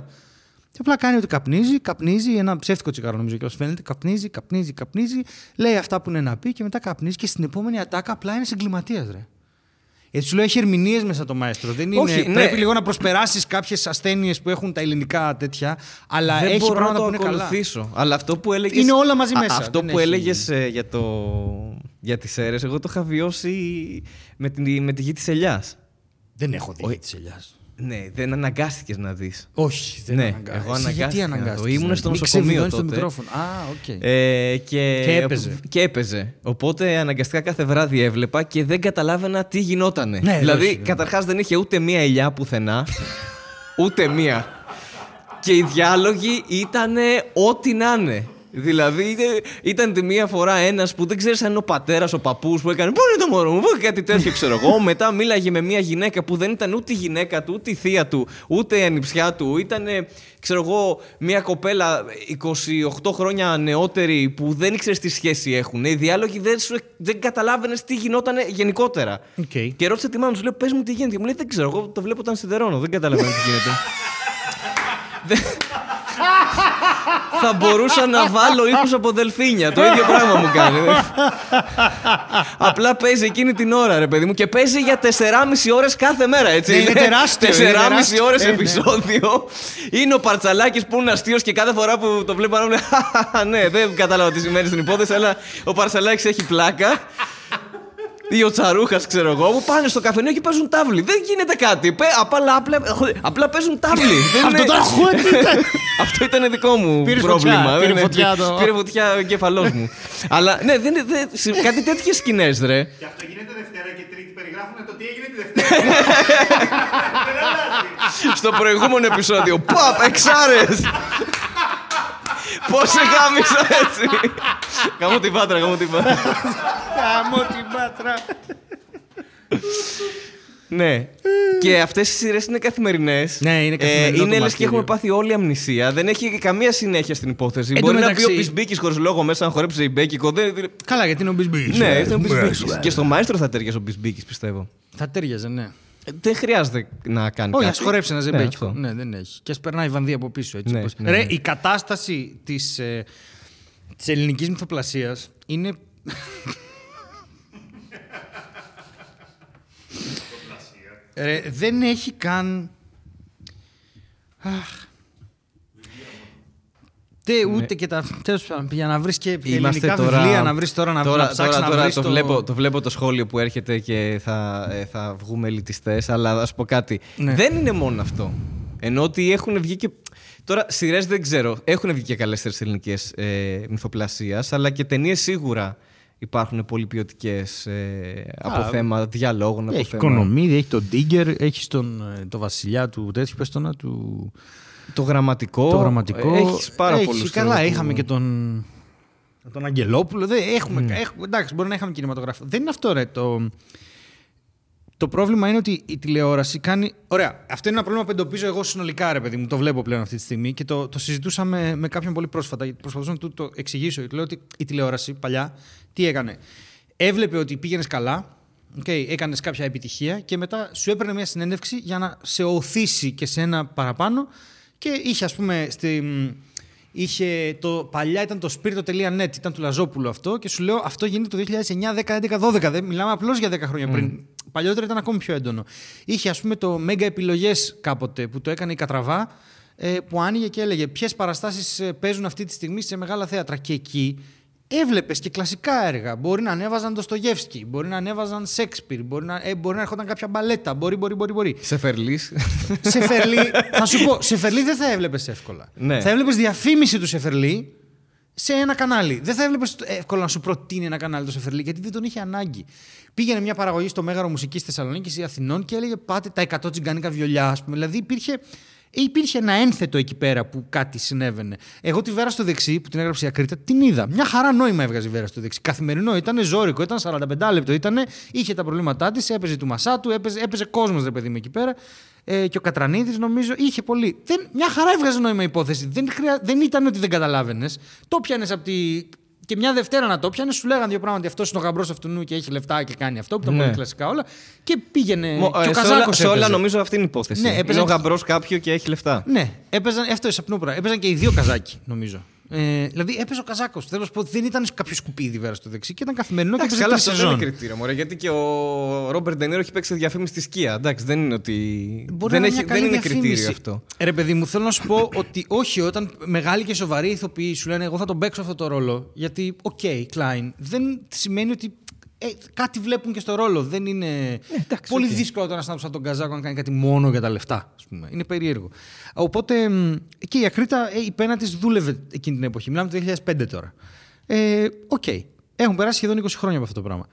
Και απλά κάνει ότι καπνίζει, καπνίζει, ένα ψεύτικο τσιγάρο νομίζω και όσο φαίνεται, καπνίζει, καπνίζει, καπνίζει, λέει αυτά που είναι να πει και μετά καπνίζει και στην επόμενη ατάκα απλά είναι εγκληματίας, ρε. Έτσι σου λέω, έχει ερμηνείες μέσα το μαέστρο. Δεν είναι, Όχι, ναι. Πρέπει λίγο να προσπεράσεις κάποιες ασθένειες που έχουν τα ελληνικά τέτοια, αλλά δεν έχει μπορώ πράγματα να που το είναι καλά. ακολουθήσω. Αλλά αυτό που έλεγες... Είναι όλα μαζί Α, μέσα, Αυτό δεν που έχει- έλεγες ε, για, το... για τις αίρες, εγώ το είχα βιώσει με, την... με τη γη της ελιάς. Δεν έχω δει Όχι. της ελιάς. Ναι, δεν αναγκάστηκες να δεις. Όχι, δεν Ναι, αναγκάστηκα. εγώ Εσύ αναγκάστηκα Γιατί να δω. αναγκάστηκες Ήμουν να στο δεις; Μην νοσοκομείο ξεβιδώνεις το τότε. μικρόφωνο. Α, οκ. Ε, και, Και έπαιζε. Και έπαιζε. Οπότε αναγκαστικά κάθε βράδυ έβλεπα και δεν καταλάβαινα τι γινότανε. Ναι, δηλαδή, όχι, ναι. καταρχάς δεν είχε ούτε μία ελιά πουθενά. ούτε μία. Και οι διάλογοι ήταν ό,τι να είναι. Δηλαδή είτε- ήταν τη μία φορά ένας που δεν ξέρεις αν είναι ο πατέρας, ο παππούς που έκανε Πού είναι το μωρό μου, πού κάτι τέτοιο ξέρω εγώ. Μετά μίλαγε με μια γυναίκα που δεν ήταν ούτε η γυναίκα του, ούτε η θεία του, ούτε η ανιψιά του. Ήταν, ξέρω εγώ, μια κοπέλα 28 χρόνια νεότερη που δεν ήξερες τι σχέση έχουν. Οι διάλογοι δεν, σου, δεν καταλάβαινες τι γινόταν γενικότερα. Οκ. Και ρώτησε τη μάνα του, λέω, πες μου τι γίνεται. Και μου λέει, δεν ξέρω, εγώ το βλέπω όταν σιδερώνω, δεν καταλαβαίνω τι γίνεται. Δεν- θα μπορούσα να βάλω ήχους από δελφίνια. Το ίδιο πράγμα μου κάνει. Απλά παίζει εκείνη την ώρα, ρε παιδί μου, και παίζει για 4,5 ώρες κάθε μέρα, έτσι. Ναι, είναι τεράστιο, είναι 4,5 τεράστιο. ώρες Ε, ναι. επεισόδιο. Είναι ο Παρτσαλάκης που είναι αστείος και κάθε φορά που το βλέπω να μου λέει «Χαχαχα, Ναι, δεν κατάλαβα τι σημαίνει στην υπόθεση, αλλά ο Παρτσαλάκης έχει πλάκα. Ή ο Τσαρούχας, ξέρω εγώ, που πάνε στο καφενείο και παίζουν τάβλη. Δεν γίνεται κάτι. Πε- απλά, απλά, απλά παίζουν τάβλη. Δεν Αυτό είναι- το ακούω, τι ήταν. Αυτό ήταν δικό μου Πήρες πρόβλημα. φωτιά, πήρε Δεν- φωτιά το- Πήρε φωτιά ο εγκέφαλός μου. Αλλά ναι, δεν, δεν, σε- κάτι τέτοιες σκηνές, ρε. Και αυτό γίνεται Δευτέρα και Τρίτη. Περιγράφουν το τι έγινε τη Δευτέρα. Δεν αλλάζει. Στο προηγούμενο επεισόδιο. Παπ, εξάρες! Πώ σε γάμισα έτσι. Γαμώ την πάτρα, γαμώ την πάτρα. Γαμώ την πάτρα. Ναι. Και αυτές οι σειρές είναι καθημερινές. Ναι, είναι καθημερινό το είναι λες και μαρτύριο. έχουμε πάθει όλη αμνησία. Δεν έχει καμία συνέχεια στην υπόθεση. Εν τω Μπορεί να μεταξύ- μπει ο Μπισμπίκης χωρίς λόγο μέσα να χορέψει η Μπέκικο. Δεν... Καλά, γιατί είναι ο Μπισμπίκης. Ναι, Ε, ήταν ο Μπισμπίκης. ναι. Και στο μαέστρο θα ταιριάζει ο Μπισμπίκης, πιστεύω. Θα τέριαζε, ναι. Ε, Δεν χρειάζεται να κάνει Όχι, α κάτι. χορέψει ένα Ναι, ζεμπέκικο. αυτό. Ναι, δεν έχει. Και ας περνάει η βανδία από πίσω. Έτσι, Ναι, όπως- ναι, Ρε, ναι. η κατάσταση της ε, της ελληνικής μυθοπλασίας είναι. Ρε, δεν έχει καν. Αχ. Τε, ούτε και τα. Τέλος πάντων, για να βρεις και Ναι. Είμαστε ελληνικά τώρα, βιβλία, να βρεις τώρα, να, τώρα, να ψάξεις τώρα, να τώρα βρεις το, βλέπω, το βλέπω το σχόλιο που έρχεται και θα, ε, θα βγούμε ελιτιστές, αλλά ας πω κάτι. Ναι. Δεν είναι μόνο αυτό. Ενώ ότι έχουν βγει και. Τώρα, σειρές δεν ξέρω. Έχουν βγει και καλέστερες ελληνικές ε, μυθοπλασίας, αλλά και ταινίες σίγουρα υπάρχουν πολύ ποιοτικές ε, από Α, θέμα διαλόγων. Από Έχει θέμα... οικονομίδη, έχει τον Ντίγκερ, έχει τον ε, το βασιλιά του τέτοιου, πες το να του... Το γραμματικό. το γραμματικό. Έχεις πάρα Έχεις, πολλούς. Καλά, είχαμε και τον, τον Αγγελόπουλο. Δεν, έχουμε, έχουμε, εντάξει, μπορεί να είχαμε κινηματογράφο. Δεν είναι αυτό, ρε. Το, το πρόβλημα είναι ότι η τηλεόραση κάνει. Ωραία, αυτό είναι ένα πρόβλημα που εντοπίζω εγώ συνολικά, ρε παιδί μου. Το βλέπω πλέον αυτή τη στιγμή και το, το συζητούσαμε με κάποιον πολύ πρόσφατα. γιατί Προσπαθούσα να του το εξηγήσω. Γιατί λέω ότι η τηλεόραση παλιά τι έκανε. Έβλεπε ότι πήγαινες καλά, okay, έκανες κάποια επιτυχία και μετά σου έπαιρνε μια συνέντευξη για να σε οθήσει και σε ένα παραπάνω και είχε, ας πούμε, στη, Είχε το, παλιά ήταν το spirito.net, ήταν του Λαζόπουλου αυτό και σου λέω αυτό γίνεται το 2009, 10, 11, 12. Δεν, μιλάμε απλώς για 10 χρόνια πριν. Παλιότερα ήταν ακόμη πιο έντονο. Είχε ας πούμε το Mega Επιλογές κάποτε που το έκανε η Κατραβά ε, που άνοιγε και έλεγε ποιες παραστάσεις παίζουν αυτή τη στιγμή σε μεγάλα θέατρα. Και εκεί Έβλεπες και κλασικά έργα. Μπορεί να ανέβαζαν το Στογεύσκι, μπορεί να ανέβαζαν Σέξπιρ, μπορεί να, ε, μπορεί να έρχονταν κάποια μπαλέτα. Μπορεί, μπορεί, μπορεί. μπορεί. Σε φερλής. Σεφερλί, θα σου πω, Σεφερλί δεν θα έβλεπες εύκολα. Ναι. Θα έβλεπες διαφήμιση του Σεφερλί σε ένα κανάλι. Δεν θα έβλεπες εύκολα να σου προτείνει ένα κανάλι το Σεφερλί, γιατί δεν τον είχε ανάγκη. Πήγαινε μια παραγωγή στο Μέγαρο Μουσικής Θεσσαλονίκης ή Αθηνών και έλεγε Πάτε τα 100 τσιγκάνικα βιολιά, ας πούμε. Δηλαδή υπήρχε, υπήρχε ένα ένθετο εκεί πέρα που κάτι συνέβαινε. Εγώ τη Βέρα στο δεξί, που την έγραψε η Ακρίτα, την είδα. Μια χαρά νόημα έβγαζε η Βέρα στο δεξί. Καθημερινό ήταν ζώρικο, ήταν 45 λεπτό, ήτανε, είχε τα προβλήματά της, έπαιζε του Μασάτου, έπαιζε, έπαιζε κόσμος ρε παιδί μου εκεί πέρα. Ε, και ο Κατρανίδης νομίζω είχε πολύ. Δεν, μια χαρά έβγαζε νόημα η υπόθεση. Δεν, χρειά, δεν ήταν ότι δεν καταλάβαινες. Το πιανε από τη. Και μια Δευτέρα να το πιανε, σου λέγανε δύο πράγματα. Αυτός είναι ο γαμπρός αυτού νου και έχει λεφτά και κάνει αυτό, που τα Ναι. πολύ κλασικά όλα. Και πήγαινε. Μο- και ο ε, σε, όλα, Καζάκος σε όλα έπαιζε. νομίζω αυτή είναι η υπόθεση. Ναι, είναι έπαιζε ο και- γαμπρός κάποιου και έχει λεφτά. Ναι, έπαιζαν, αυτό σαπνόπρα. Έπαιζαν και οι δύο καζάκι, νομίζω. Ε, δηλαδή έπαιζε ο Καζάκος. Θέλω να σου πω ότι δεν ήταν κάποιο σκουπίδι βέρα στο δεξί και ήταν καθημερινό Εντάξει, και καλά, έπαιζε αυτό τρεις δεν είναι σεζόν. κριτήριο. Μωρέ, γιατί και ο Ρόμπερτ Ντενίρο έχει παίξει διαφήμιση της Kia. Εντάξει, δεν είναι ότι. Μπορεί δεν, να έχει, μια δεν καλή είναι διαφήμιση. κριτήριο αυτό. Ε, Ρε παιδί μου, θέλω να σου πω ότι όχι, όταν μεγάλοι και σοβαροί ηθοποιοί σου λένε Εγώ θα τον παίξω αυτό το ρόλο. Γιατί, οκ, Klein, δεν σημαίνει ότι ε, κάτι βλέπουν και στο ρόλο. Δεν είναι. πολύ οκ. δύσκολο τώρα να σαν τον Καζάκο να κάνει κάτι μόνο για τα λεφτά. Ας πούμε. Είναι περίεργο. Οπότε μ, και η Ακρίτα, ε, η πένα της δούλευε εκείνη την εποχή. Μιλάμε το 2005 τώρα. Ε, Οκ. Έχουν περάσει σχεδόν 20 χρόνια από αυτό το πράγμα.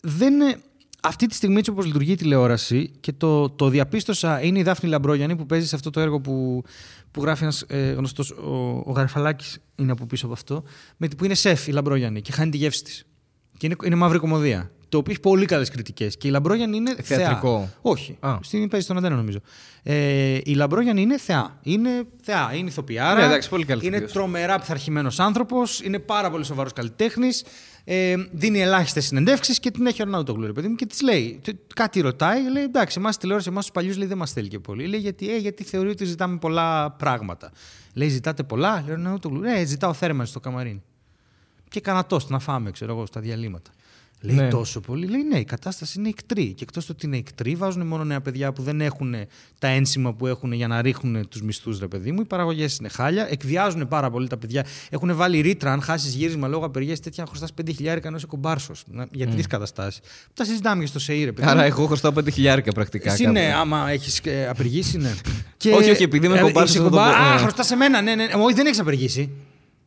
Δεν, ε, αυτή τη στιγμή έτσι όπως λειτουργεί η τηλεόραση και το, το διαπίστωσα είναι η Δάφνη Λαμπρόγιανη που παίζει σε αυτό το έργο που, που γράφει ένας ε, γνωστός, ο, ο Γαρφαλάκης είναι από πίσω από αυτό, με, που είναι σεφ η Λαμπρόγιανη και χάνει τη γεύση της. Και είναι, είναι μαύρη κωμωδία. Το οποίο έχει πολύ καλές κριτικές. Και η Λαμπρόγιανη είναι Θεατρικό. θεά. Όχι. Α. Στην παίζει στον Αντένα, νομίζω. Ε, η Λαμπρόγιανη είναι θεά. Είναι θεά. Είναι ηθοποιάρα. Ναι, εντάξει, πολύ καλή Είναι ηθοποιός. τρομερά πειθαρχημένος άνθρωπος. Είναι πάρα πολύ σοβαρός καλλιτέχνης. Ε, δίνει ελάχιστες συνεντεύξεις και την έχει ο Αρναούτογλου, ρε παιδί μου, και της λέει. τε- Κάτι ρωτάει, λέει: Εντάξει, εμάς τηλεόραση, εμάς τους παλιούς δεν μας θέλει και πολύ. Λέει: Γιατί, ε, γιατί θεωρεί ότι ζητάμε πολλά πράγματα. Λέει: Ζητάτε πολλά, λέει ο Αρναούτογλου. Ναι, ζητάω θέρμανση στο καμαρίνι. Και κανένα τόστ να φάμε, ξέρω εγώ, στα διαλύματα. Λέει Ναι. τόσο πολύ. Λέει ναι, η κατάσταση είναι ικτρή. Και εκτός του ότι είναι ικτρή, βάζουν μόνο νέα παιδιά που δεν έχουν τα ένσημα που έχουν για να ρίχνουν τους μισθούς, ρε παιδί μου. Οι παραγωγές είναι χάλια. Εκβιάζουν πάρα πολύ τα παιδιά. Έχουν βάλει ρήτρα, αν χάσεις γύρισμα λόγω απεργίας τέτοια, χρωστάς 5 χιλιάρικα ενώ είσαι κομπάρσος. Για τρεις καταστάσεις. Τα συζητάμε και στο ΣΕΗ, ρε παιδί. Άρα μου. εγώ χρωστάω 5 χιλιάρικα πρακτικά. Εσύ κάπου. ναι, άμα έχεις απεργήσεις, ναι. Όχι, όχι, επειδή είμαι Ε, κομπάρσος, είσαι θα το κομπά- πω, Α, ναι. χρωστάς σε μένα, ναι, ναι. ναι. Όχι, δεν έχεις απεργήσει.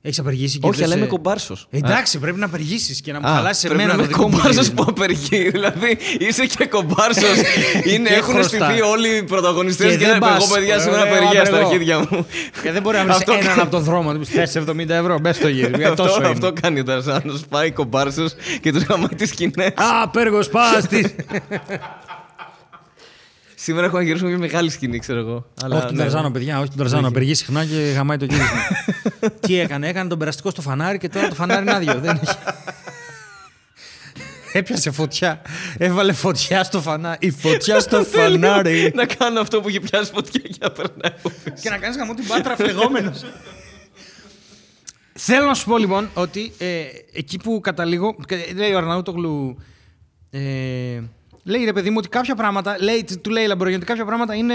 Έχεις απεργήσει και Όχι, δεν αλλά σε- είμαι κομπάρσο. Εντάξει, πρέπει να απεργήσεις και να μου Α, χαλάσεις πρέπει εμένα να το είμαι δικό μου κομπάρσος γύρισμα. που απεργεί. Δηλαδή είσαι και κομπάρσος. Και Έχουν χρωστά. στηθεί όλοι οι πρωταγωνιστές Και και, δεν δεν πας. εγώ παιδιά σήμερα Ωραία, απεργία στα απεργώ. αρχίδια μου. Και δεν μπορεί να βρεις Αυτό έναν κάνει- από τον δρόμο. Τους πει θες 70 ευρώ, μπες στο γύρισμα. Γιατί Αυτό, τόσο είναι. αυτό κάνει ο Ταρζάνο. Πάει κομπάρσος και τους γαμάει τις σκηνές. Α, πέργο πάστη. Σήμερα έχω να γυρίσουμε μια μεγάλη σκηνή, ξέρω εγώ. Αλλά, Όχι τον ναι. Ταρζάνο, παιδιά, όχι τον Ταρζάνο. Απεργεί συχνά και γαμάει το γύρισμα. Τι έκανε, έκανε τον περαστικό στο φανάρι και τώρα το φανάρι είναι άδειο. Δεν έχει. Έπιασε φωτιά. Έβαλε φωτιά στο φανάρι. Η φωτιά στο Θέλει φανάρι. Να κάνω αυτό που έχει πιάσει φωτιά και να περνάει από πίσω. και να κάνεις γαμό την πάτρα φλεγόμενος. Θέλω να σου πω λοιπόν ότι ε, εκεί που καταλήγω. και Λέει ο Αρναούτογλου. Ε, λέει ρε παιδί μου ότι κάποια πράγματα. Λέει, του λέει η Λαμπρογιάννη ότι κάποια πράγματα είναι.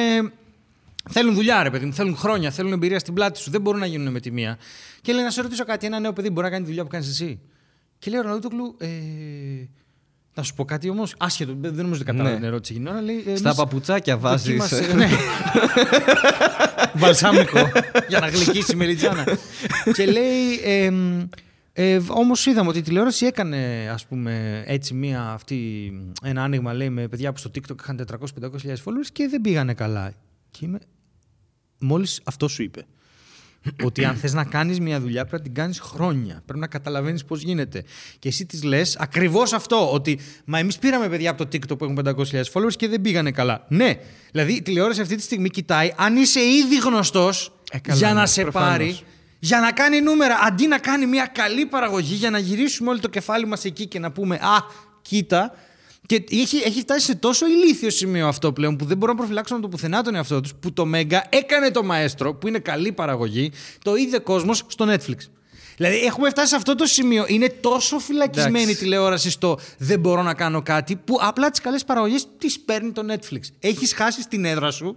Θέλουν δουλειά, ρε παιδί μου. Θέλουν χρόνια, θέλουν εμπειρία στην πλάτη σου. Δεν μπορούν να γίνουν με τη μία. Και λέει να σε ρωτήσω κάτι. Ένα νέο παιδί μπορεί να κάνει τη δουλειά που κάνεις εσύ; Και λέει ο Αρναούτογλου. Ε, να σου πω κάτι όμως. Άσχετο, δεν νομίζω ότι κατάλαβε Ναι. την ερώτηση εκείνη την ώρα. Λέει, Στα εμείς- παπουτσάκια βάζεις. Δοκίμασε- ναι. Βαλσάμικο για να γλυκίσει η μελιτζάνα. και λέει. Ε, ε, Όμως είδαμε ότι η τηλεόραση έκανε ας πούμε, έτσι μία, αυτή, ένα άνοιγμα λέει, με παιδιά που στο TikTok είχαν 400-500 followers και δεν πήγανε καλά. Και είμαι. Μόλις αυτό σου είπε. ότι αν θες να κάνεις μια δουλειά πρέπει να την κάνεις χρόνια. Πρέπει να καταλαβαίνεις πώς γίνεται. Και εσύ της λες ακριβώς αυτό. Ότι μα εμείς πήραμε παιδιά από το TikTok που έχουν 500.000 followers και δεν πήγανε καλά. Ναι. Δηλαδή η τηλεόραση αυτή τη στιγμή κοιτάει αν είσαι ήδη γνωστός Ε, καλά, για να ναι, σε προφανώς. πάρει. Για να κάνει νούμερα, αντί να κάνει μια καλή παραγωγή, για να γυρίσουμε όλο το κεφάλι μας εκεί και να πούμε Α, κοίτα. Και έχει, έχει φτάσει σε τόσο ηλίθιο σημείο αυτό πλέον που δεν μπορούν να προφυλάξουν από το πουθενά τον εαυτό τους. Που το Μέγκα έκανε το μαέστρο, που είναι καλή παραγωγή, το είδε κόσμος στο Netflix. Δηλαδή έχουμε φτάσει σε αυτό το σημείο. Είναι τόσο φυλακισμένη η Εντάξει. τηλεόραση στο δεν μπορώ να κάνω κάτι, που απλά τις καλές παραγωγές τις παίρνει το Netflix. Έχεις χάσει την έδρα σου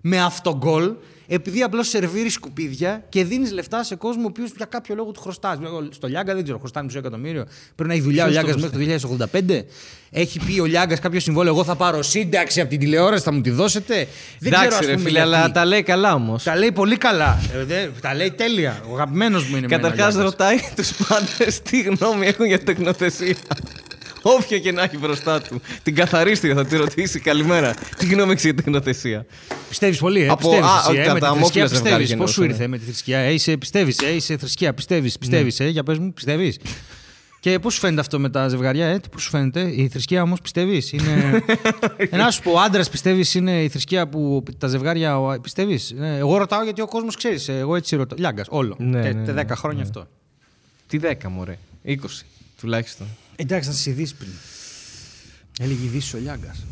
με αυτογκολ επειδή απλώς σερβίρεις σκουπίδια και δίνεις λεφτά σε κόσμο ο οποίος για κάποιο λόγο του χρωστάς. Στο Λιάγκα δεν ξέρω, χρωστάει μισό εκατομμύριο. Πρέπει να έχει δουλειά ο Ποιος το Λιάγκας μέχρι το 2085. Έχει πει ο Λιάγκας κάποιο συμβόλαιο. Εγώ θα πάρω σύνταξη από την τηλεόραση, θα μου τη δώσετε. Δεν Εντάξει, ξέρω, ας ρε πούμε, φίλε, γιατί. αλλά τα λέει καλά όμως. Τα λέει πολύ καλά. Ε, δε- τα λέει τέλεια. Ο αγαπημένος μου είναι. εμένα ο Καταρχάς, Λιάγκας. ρωτάει τους πάντες τι γνώμη έχουν για τεκνοθεσία. Όποιο και να έχει μπροστά του. Την καθαρίστρια θα τη ρωτήσει καλημέρα. Τι γνώμη έχεις για τεκνοθεσία. Πιστεύεις πολύ, ε. Από- πιστεύεις α, εσύ, όχι, ε, κατά με τη αμόφυλα θρησκεία ζευγάρια πιστεύεις. Πώς σου εννοούσα, ήρθε με τη θρησκεία, ε, είσαι, πιστεύεις, ε, είσαι θρησκεία, πιστεύεις, πιστεύεις, ε, για πες μου, πιστεύεις. Και πώς σου φαίνεται αυτό με τα ζευγαριά, ε, πώς σου φαίνεται, η θρησκεία όμως πιστεύεις, είναι... ε, να σου πω, ο άντρας πιστεύεις είναι η θρησκεία που τα ζευγάρια ο- πιστεύεις. Ε, εγώ ρωτάω γιατί ο κόσμος ξέρεις, ε, εγώ έτσι ρωτάω. Λιάγκας, όλο. Ναι, και ναι, τε ναι, 10 χρόνια αυτό. Τι 10, μωρέ. 20 τουλάχιστον. Εντάξει, θα σε ειδήσει πριν. Έλεγε ειδήσεις ο Λιάγκας.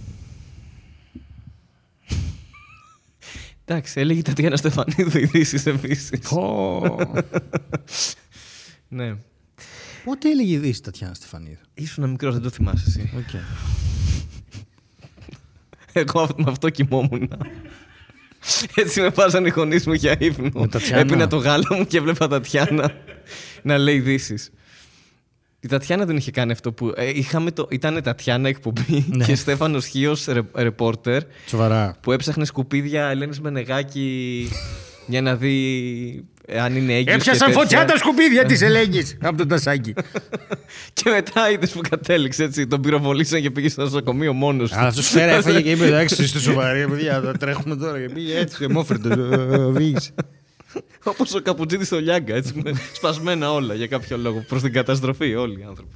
Εντάξει, έλεγε η Τατιάνα Στεφανίδου ειδήσεις επίσης. ναι. Πότε έλεγε ειδήσεις η Τατιάνα Στεφανίδου; Ήσουν μικρό, δεν το θυμάσαι εσύ. Okay. Εγώ αυ- με αυτό κοιμόμουν. Έτσι με βάζαν οι γονείς μου για ύπνο. Με Τατιάνα. Έπινα το γάλα μου και έβλεπα Τατιάνα να λέει ειδήσεις. Η Τατιάνα δεν είχε κάνει αυτό που. Ε, είχαμε το, ήταν Τατιάνα εκπομπή Ναι. και Στέφανο Χίο ρεπόρτερ Σοβαρά. που έψαχνε σκουπίδια Ελένη Μενεγάκη για να δει ε, αν είναι έγκυος και Έπιασαν τέτοια. φωτιά τα σκουπίδια τη Ελένη από τον Τασάκι. Και μετά είδε που κατέληξε έτσι. Τον πυροβολήσαν και πήγε στο νοσοκομείο μόνο του. Αλλά αυτό σφαίρα έφαγε και είπε: Εντάξει, είστε σοβαροί, παιδιά, θα τρέχουμε τώρα. Και πήγε έτσι, εμόφερτο, οδήγησε. Όπως ο Καπουτσίτης στο Λιάγκα. Έτσι, με σπασμένα όλα για κάποιο λόγο. Προς την καταστροφή, όλοι οι άνθρωποι.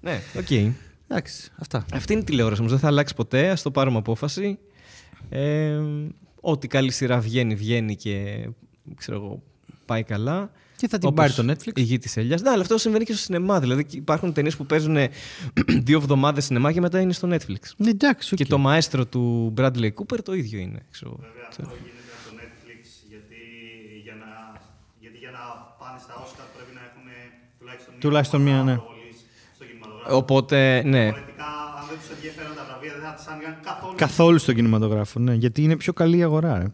Ναι, οκ. Εντάξει, αυτά. Αυτή είναι η τηλεόραση όμως. Δεν θα αλλάξει ποτέ. Α το πάρουμε απόφαση. Ε, ό,τι καλή σειρά βγαίνει, βγαίνει και ξέρω εγώ, πάει καλά. Και θα την Όπως πάρει το Netflix. Η γη της Ελιάς. Ναι, αλλά αυτό συμβαίνει και στο σινεμά. Δηλαδή υπάρχουν ταινίες που παίζουν δύο εβδομάδες σινεμά και μετά είναι στο Netflix. Ναι, εντάξει, Και το μαέστρο του Bradley Cooper το ίδιο είναι. Ξέρω. Βέβαια αυτό γίνεται από το Netflix γιατί για να, γιατί για να πάνε στα Oscar πρέπει να έχουν τουλάχιστον μία, Τουλάχιστον μία, ναι. προβολής στο κινηματογράφο. Οπότε, ναι. Διαφορετικά, αν δεν τους ενδιαφέραν τα βραβεία, δεν θα τις άνοιγαν καθόλου. Καθόλου στον κινηματογράφο, ναι. Γιατί είναι πιο καλή η αγορά, ρε.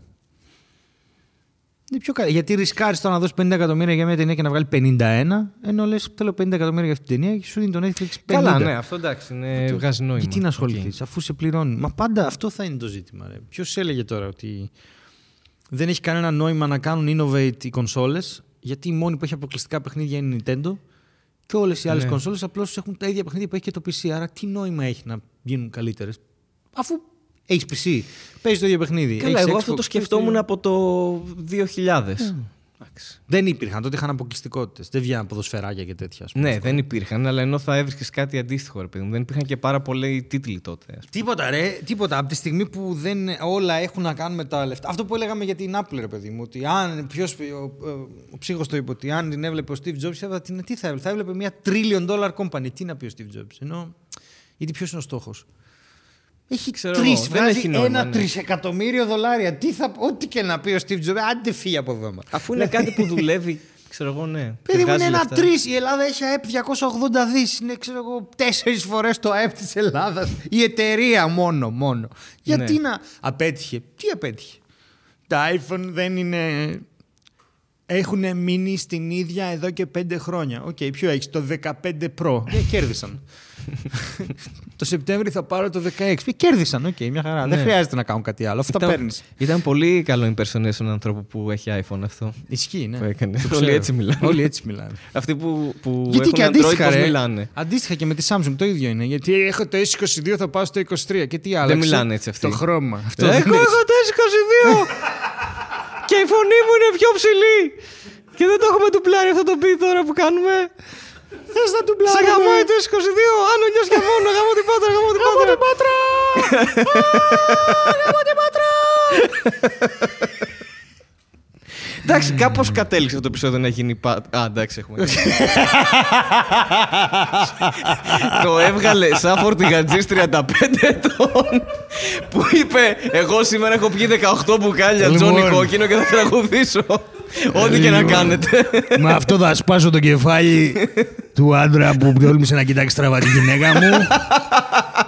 Είναι πιο καλή. Γιατί ρισκάρεις τώρα να δώσεις 50 εκατομμύρια για μια ταινία και να βγάλει 51, ενώ λες θέλω 50 εκατομμύρια για αυτή την ταινία και σου δίνει το Netflix 50. Καλά, ναι, αυτό εντάξει, είναι, βγάζει νόημα. Γιατί να ασχοληθείς, Οκ. αφού σε πληρώνει. Μα πάντα αυτό θα είναι το ζήτημα. Ποιος έλεγε τώρα ότι δεν έχει κανένα νόημα να κάνουν innovate οι κονσόλες, γιατί η μόνη που έχει αποκλειστικά παιχνίδια είναι η Nintendo και όλες οι άλλες Ναι. κονσόλες απλώς έχουν τα ίδια παιχνίδια που έχει και το PC. Άρα τι νόημα έχει να γίνουν καλύτερες, αφού έχεις PC, παίζεις το ίδιο παιχνίδι. Καλά, έχεις εγώ Xbox, αυτό το παίζεις σκεφτόμουν ίδιο. από το 2000. Εντάξει. Δεν υπήρχαν, τότε είχαν αποκλειστικότητες. Δεν βγαίναν ποδοσφαιράκια και τέτοια. ας πούμε. Ναι, δεν υπήρχαν, αλλά ενώ θα έβρισκες κάτι αντίστοιχο, ρε παιδί μου. Δεν υπήρχαν και πάρα πολλοί τίτλοι τότε. ας πούμε. Τίποτα, ρε. Τίποτα. Από τη στιγμή που δεν όλα έχουν να κάνουν με τα λεφτά. Αυτό που έλεγαμε για την Apple, ρε παιδί μου. Ότι αν. Ποιος, ο, ο, ο ψύχος το είπε ότι αν την έβλεπε ο Steve Jobs, θα, την, τι θα έβλεπε; Θα έβλεπε μια trillion dollar company. Τι να πει ο Steve Jobs. Ενώ. Γιατί ποιος είναι ο στόχος; Έχει Ξέρω τρεις, εγώ, δεν βγάζει έχει νόημα, ένα ναι. τρισεκατομμύριο δολάρια. Τι θα, ό,τι και να πει ο Steve Jobs, άντε φύγει από εδώ. μα. Αφού είναι κάτι που δουλεύει, ξέρω εγώ, ναι. και Παιδί μου βγάζει είναι ένα λεφτά. τρεις. Η Ελλάδα έχει ΑΕΠ 280 δις. Είναι, ξέρω εγώ, τέσσερις φορές το ΑΕΠ της Ελλάδας. Η εταιρεία μόνο, μόνο. Γιατί Ναι. να. Απέτυχε. Τι απέτυχε; Τα iPhone δεν είναι. Έχουν μείνει στην ίδια εδώ και πέντε χρόνια. Οκ, ποιο έχεις, το 15 Pro. Ε, κέρδισαν. το Σεπτέμβρη θα πάρω το 16. Ε, κέρδισαν, οκ, μια χαρά. Δεν Ναι. χρειάζεται να κάνουν κάτι άλλο. Αυτά Ήταν- παίρνεις. Ήταν πολύ καλό impersonation ανθρώπου που έχει iPhone αυτό. Ισχύει, ναι. Που έκανε. Το Όλοι ξέρω. έτσι μιλάνε. Όλοι έτσι μιλάνε. Αυτοί που, που Γιατί και έχουν Android αντίστοιχα, πώς ρε, μιλάνε; αντίστοιχα και με τη Samsung το ίδιο είναι. Γιατί έχω το S22 θα πάω στο 23 και τι άλλαξε. μιλάνε έτσι αυτοί. Το χρώμα. Αυτό Έχω δεν εγώ έχει. το S22 και η φωνή μου είναι πιο ψηλή. Και δεν το έχουμε τουπλάρει αυτό το beat τώρα που κάνουμε. Θες να του Σε πλάρουμε. γαμάει το S22, άνω νιός και μόνο, γαμώ την πάτρα, γαμώ την πάτρα. την πάτρα! Γαμώ την πάτρα! Εντάξει, κάπως κατέληξε αυτό το επεισόδιο να γίνει. Πα... Α, εντάξει, έχουμε. το έβγαλε σαν φορτηγατζή 35 ετών που είπε: Εγώ σήμερα έχω πιει 18 μπουκάλια Λοιπόν. τζόνι κόκκινο και θα τραγουδήσω. Ό,τι και να Λοιπόν. κάνετε. Με αυτό θα σπάσω το κεφάλι του άντρα που τόλμησε να κοιτάξει στραβά τη γυναίκα μου.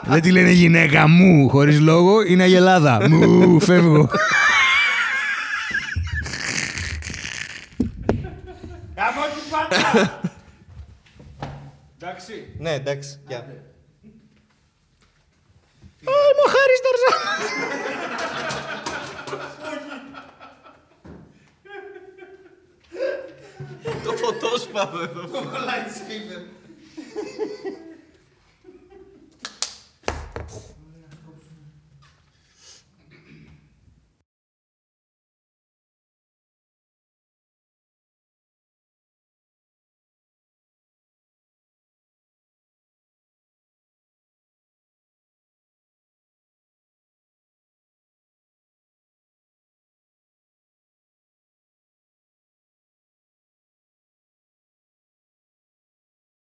Δεν τη λένε γυναίκα μου χωρίς λόγο, είναι αγελάδα. Μου, φεύγω. Εντάξει. Ναι, εντάξει. Γεια. Α, είμαι ο Χάρης Ταρζάνος. Το φωτόσπαδο εδώ. Το lightsaber.